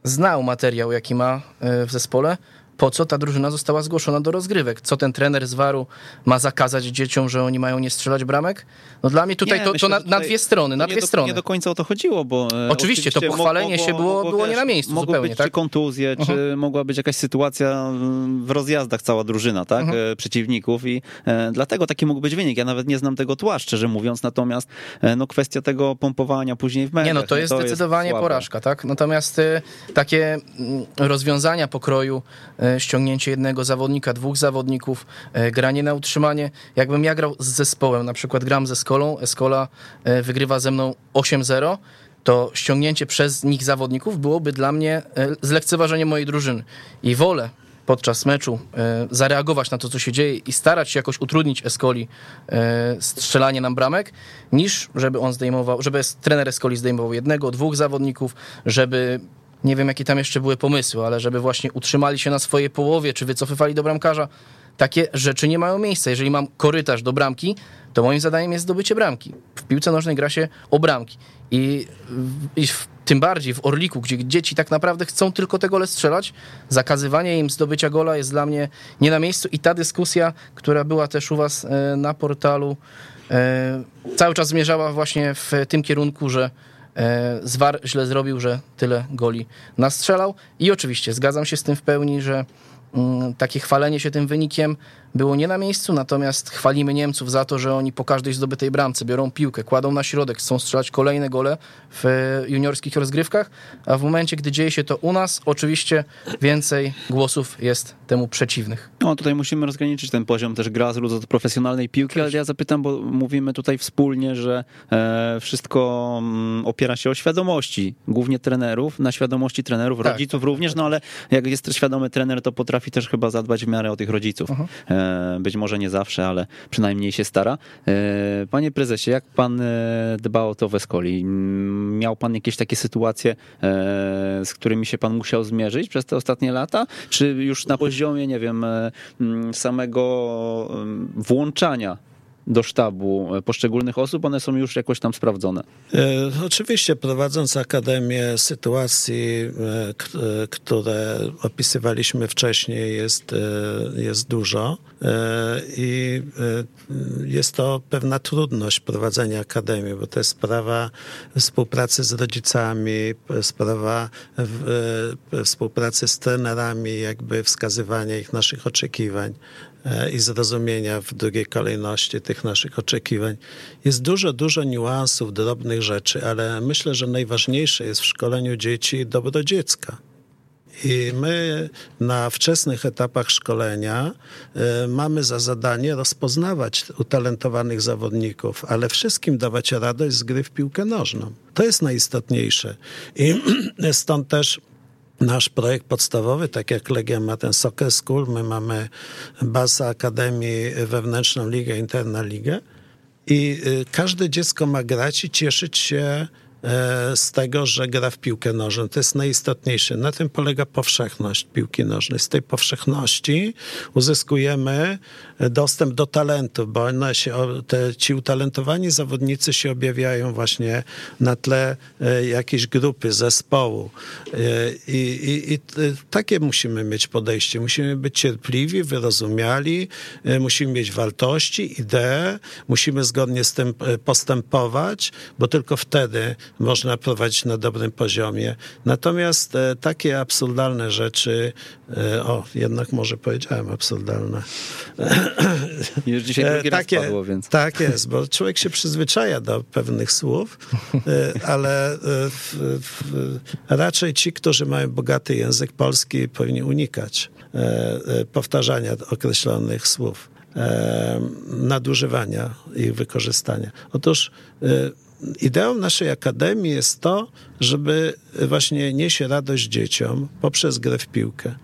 Speaker 3: znał materiał, jaki ma e, w zespole, po co ta drużyna została zgłoszona do rozgrywek? Co ten trener z Waru ma zakazać dzieciom, że oni mają nie strzelać bramek? No dla mnie tutaj
Speaker 1: Nie,
Speaker 3: to,
Speaker 1: myślę,
Speaker 3: to na,
Speaker 1: że
Speaker 3: na
Speaker 1: tutaj
Speaker 3: dwie strony, na
Speaker 1: nie
Speaker 3: dwie
Speaker 1: do,
Speaker 3: strony.
Speaker 1: Nie do końca o to chodziło, bo... e,
Speaker 3: Oczywiście, to pochwalenie
Speaker 1: mogło-
Speaker 3: się było-
Speaker 1: mogło,
Speaker 3: było nie na miejscu
Speaker 1: mogły
Speaker 3: zupełnie,
Speaker 1: być
Speaker 3: tak?
Speaker 1: czy kontuzje, czy mogła być jakaś sytuacja mm, w rozjazdach cała drużyna, tak?
Speaker 3: Mhm.
Speaker 1: E, Przeciwników i e, dlatego taki mógł być wynik. Ja nawet nie znam tego tła, szczerze mówiąc, natomiast e, no kwestia tego pompowania później w meczach.
Speaker 3: Nie, no to jest zdecydowanie
Speaker 1: słabe.
Speaker 3: porażka, tak? Natomiast y, takie mm, rozwiązania pokroju, y, ściągnięcie jednego zawodnika, dwóch zawodników, y, granie na utrzymanie, jakbym ja grał z zespołem, na przykład gram z Eskolą, Escola y, wygrywa ze mną 8-0, to ściągnięcie przez nich zawodników byłoby dla mnie zlekceważeniem mojej drużyny. I wolę podczas meczu e, zareagować na to, co się dzieje i starać się jakoś utrudnić Escoli e, strzelanie nam bramek, niż żeby on zdejmował, żeby trener Escoli zdejmował jednego, dwóch zawodników, żeby nie wiem, jakie tam jeszcze były pomysły, ale żeby właśnie utrzymali się na swojej połowie, czy wycofywali do bramkarza. Takie rzeczy nie mają miejsca. Jeżeli mam korytarz do bramki, to moim zadaniem jest zdobycie bramki. W piłce nożnej gra się o bramki. I, i w, tym bardziej w Orliku, gdzie dzieci tak naprawdę chcą tylko te gole strzelać, zakazywanie im zdobycia gola jest dla mnie nie na miejscu. I ta dyskusja, która była też u was e, na portalu, e, cały czas zmierzała właśnie w tym kierunku, że Zwar źle zrobił, że tyle goli nastrzelał. I oczywiście zgadzam się z tym w pełni, że mm, takie chwalenie się tym wynikiem było nie na miejscu, natomiast chwalimy Niemców za to, że oni po każdej zdobytej bramce biorą piłkę, kładą na środek, chcą strzelać kolejne gole w juniorskich rozgrywkach, a w momencie, gdy dzieje się to u nas, oczywiście więcej głosów jest temu przeciwnych.
Speaker 1: No tutaj musimy rozgraniczyć ten poziom też grassroots od profesjonalnej piłki, ale ja zapytam, bo mówimy tutaj wspólnie, że e, wszystko mm, opiera się o świadomości, głównie trenerów, na świadomości trenerów,
Speaker 3: Tak,
Speaker 1: rodziców również, no ale jak jest świadomy trener, to potrafi też chyba zadbać w miarę o tych rodziców.
Speaker 3: Mhm.
Speaker 1: E, być może nie zawsze, ale przynajmniej się stara. Panie prezesie, jak pan dba o to w Escoli? Miał pan jakieś takie sytuacje, z którymi się pan musiał zmierzyć przez te ostatnie lata? Czy już na poziomie, nie wiem, samego włączania do sztabu poszczególnych osób, one są już jakoś tam sprawdzone.
Speaker 2: E, oczywiście prowadząc Akademię sytuacji, e, e, które opisywaliśmy wcześniej jest, jest dużo i jest to pewna trudność prowadzenia Akademii, bo to jest sprawa współpracy z rodzicami, sprawa współpracy z trenerami, jakby wskazywania ich naszych oczekiwań. E, i zrozumienia w drugiej kolejności tych naszych oczekiwań. Jest dużo, dużo niuansów, drobnych rzeczy, ale myślę, że najważniejsze jest w szkoleniu dzieci dobro dziecka. I my na wczesnych etapach szkolenia y, mamy za zadanie rozpoznawać utalentowanych zawodników, ale wszystkim dawać radość z gry w piłkę nożną. To jest najistotniejsze. I stąd też nasz projekt podstawowy, tak jak Legia ma ten Soccer School, my mamy bazę Akademii, wewnętrzną ligę, interna ligę i y, każde dziecko ma grać i cieszyć się E, z tego, że gra w piłkę nożną. To jest najistotniejsze. Na tym polega powszechność piłki nożnej. Z tej powszechności uzyskujemy dostęp do talentu, bo one się, te, ci utalentowani zawodnicy się objawiają właśnie na tle e, jakiejś grupy, zespołu. E, I, i, i takie musimy mieć podejście. Musimy być cierpliwi, wyrozumiali, musimy mieć wartości, idee, musimy zgodnie z tym postępować, bo tylko wtedy można prowadzić na dobrym poziomie. Natomiast e, takie absurdalne rzeczy, e, o, jednak może powiedziałem absurdalne.
Speaker 1: Już dzisiaj e, drugi takie, padło, więc.
Speaker 2: Tak jest, bo człowiek się przyzwyczaja do pewnych słów, ale raczej ci, którzy mają bogaty język polski, powinni unikać powtarzania określonych słów nadużywania ich wykorzystania. Otóż Ideą naszej akademii jest to, żeby właśnie nieść radość dzieciom poprzez grę w piłkę.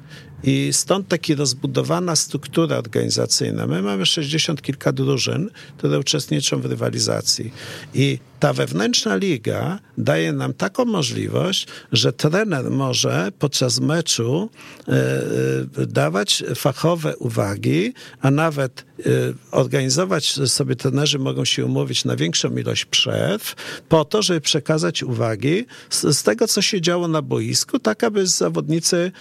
Speaker 2: I stąd taka rozbudowana struktura organizacyjna. My mamy 60 kilka drużyn, które uczestniczą w rywalizacji. I ta wewnętrzna liga daje nam taką możliwość, że trener może podczas meczu e, e, dawać fachowe uwagi, a nawet e, organizować sobie, trenerzy mogą się umówić na większą ilość przerw, po to, żeby przekazać uwagi z, z tego, co się działo na boisku, tak aby zawodnicy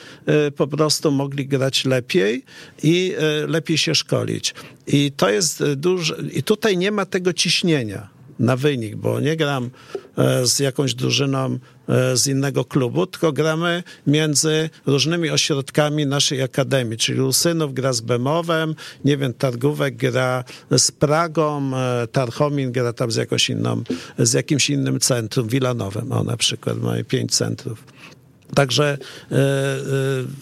Speaker 2: po prostu mogli grać lepiej i lepiej się szkolić. I to jest duże, i tutaj nie ma tego ciśnienia na wynik, bo nie gram e, z jakąś drużyną e, z innego klubu, tylko gramy między różnymi ośrodkami naszej akademii, czyli Lusynów gra z Bemowem, nie wiem, Targówek gra z Pragą, e, Tarchomin gra tam z jakąś inną, z jakimś innym centrum, Wilanowem, o na przykład, mamy pięć centrów. Także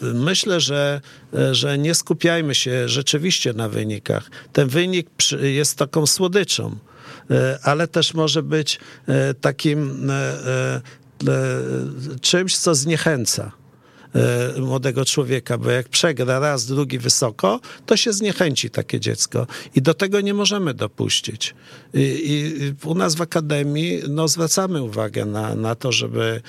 Speaker 2: myślę, że, że nie skupiajmy się rzeczywiście na wynikach. Ten wynik jest taką słodyczą. E, ale też może być e, takim e, czymś, co zniechęca młodego człowieka, bo jak przegra raz, drugi wysoko, to się zniechęci takie dziecko i do tego nie możemy dopuścić. I, i u nas w Akademii no, zwracamy uwagę na, na to, żeby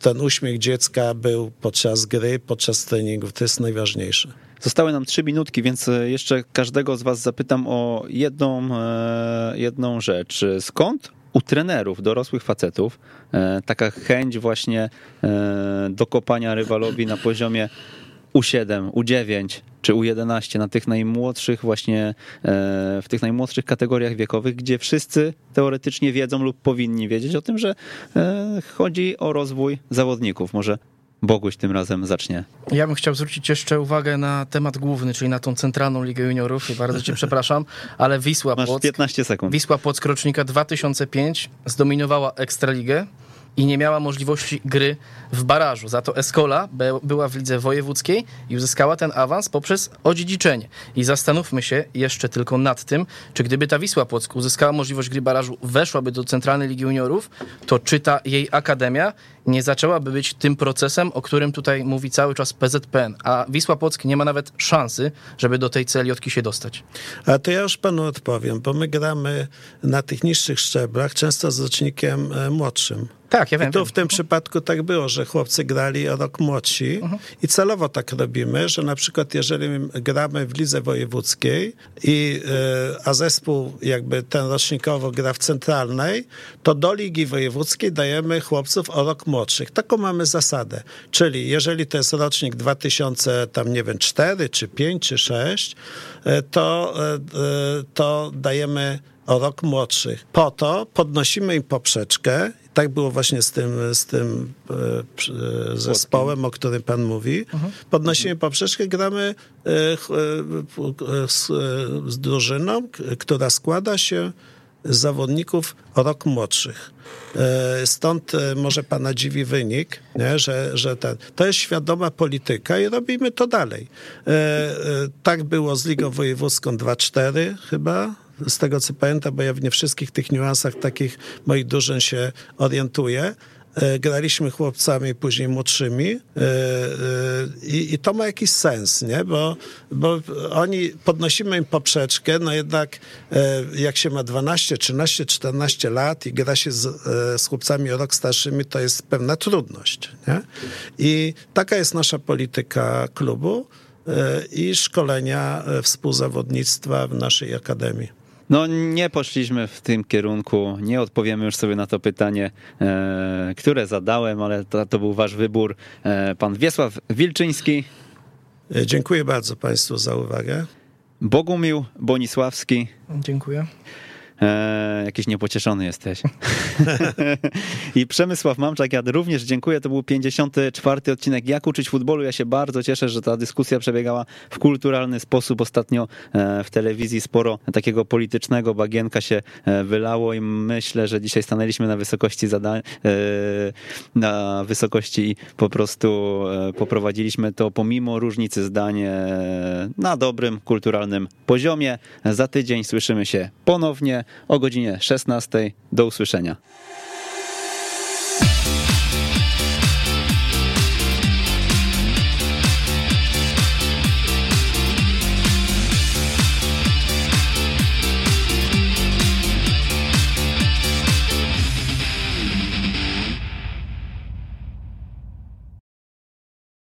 Speaker 2: ten uśmiech dziecka był podczas gry, podczas treningów. To jest najważniejsze.
Speaker 1: Zostały nam trzy minutki, więc e, jeszcze każdego z Was zapytam o jedną, e, jedną rzecz. Skąd u trenerów, dorosłych facetów, e, taka chęć właśnie dokopania rywalowi na poziomie U7, U9 czy U11 na tych najmłodszych właśnie, w tych najmłodszych kategoriach wiekowych, gdzie wszyscy teoretycznie wiedzą lub powinni wiedzieć o tym, że chodzi o rozwój zawodników. Może Boguś tym razem zacznie.
Speaker 3: Ja bym chciał zwrócić jeszcze uwagę na temat główny, czyli na tą centralną Ligę Juniorów. I bardzo cię przepraszam, ale Wisła
Speaker 1: Masz
Speaker 3: Płock...
Speaker 1: 15 sekund.
Speaker 3: Wisła Płock rocznika 2005 zdominowała Ekstraligę i nie miała możliwości gry w barażu. Za to Escola była w lidze wojewódzkiej i uzyskała ten awans poprzez odziedziczenie. I zastanówmy się jeszcze tylko nad tym, czy gdyby ta Wisła Płock uzyskała możliwość gry barażu, weszłaby do Centralnej Ligi Juniorów, to czy ta jej akademia nie zaczęłaby być tym procesem, o którym tutaj mówi cały czas PZPN, a Wisła Płock nie ma nawet szansy, żeby do tej celiotki się dostać.
Speaker 2: A to ja już panu odpowiem, bo my gramy na tych niższych szczeblach, często z rocznikiem e, młodszym.
Speaker 3: Tak, ja wiem.
Speaker 2: I tu w tym przypadku tak było, że chłopcy grali o rok młodsi uh-huh. i celowo tak robimy, że na przykład jeżeli gramy w lidze wojewódzkiej i e, a zespół jakby ten rocznikowo gra w centralnej, to do ligi wojewódzkiej dajemy chłopców o rok młodszych. Taką mamy zasadę. Czyli jeżeli to jest rocznik 2000, tam nie wiem, 4 czy 5 czy 6, e, to, e, to dajemy o rok młodszych. Po to podnosimy im poprzeczkę. Tak było właśnie z tym, z tym e, zespołem, o którym pan mówi. Mhm. Podnosimy poprzeczkę, gramy e, e, z, z drużyną, która składa się zawodników o rok młodszych. Stąd może pana dziwi wynik, nie? Że, że ten, to jest świadoma polityka i robimy to dalej. Tak było z Ligą Wojewódzką 2-4 chyba, z tego co pamiętam, bo ja w nie wszystkich tych niuansach takich moich drużyn się orientuję. E, graliśmy chłopcami, później młodszymi e, e, i, i to ma jakiś sens, nie? Bo, bo oni, podnosimy im poprzeczkę, no jednak jak się ma 12, 13, 14 lat i gra się z, z chłopcami o rok starszymi, to jest pewna trudność, nie? I taka jest nasza polityka klubu i szkolenia współzawodnictwa w naszej akademii.
Speaker 1: No nie poszliśmy w tym kierunku, nie odpowiemy już sobie na to pytanie, e, które zadałem, ale to, to był wasz wybór. E, pan Wiesław Wilczyński.
Speaker 2: E, dziękuję bardzo Państwu za uwagę.
Speaker 1: Bogumił Bonisławski.
Speaker 3: Dziękuję.
Speaker 1: E, jakiś niepocieszony jesteś. I Przemysław Mamczak, ja również dziękuję. To był 54. odcinek Jak uczyć futbolu. Ja się bardzo cieszę, że ta dyskusja przebiegała w kulturalny sposób. Ostatnio e, w telewizji sporo takiego politycznego bagienka się e, wylało i myślę, że dzisiaj stanęliśmy na wysokości zadań, e, na wysokości i po prostu poprowadziliśmy to pomimo różnicy zdań na dobrym, kulturalnym poziomie. Za tydzień słyszymy się ponownie o godzinie 16. Do usłyszenia.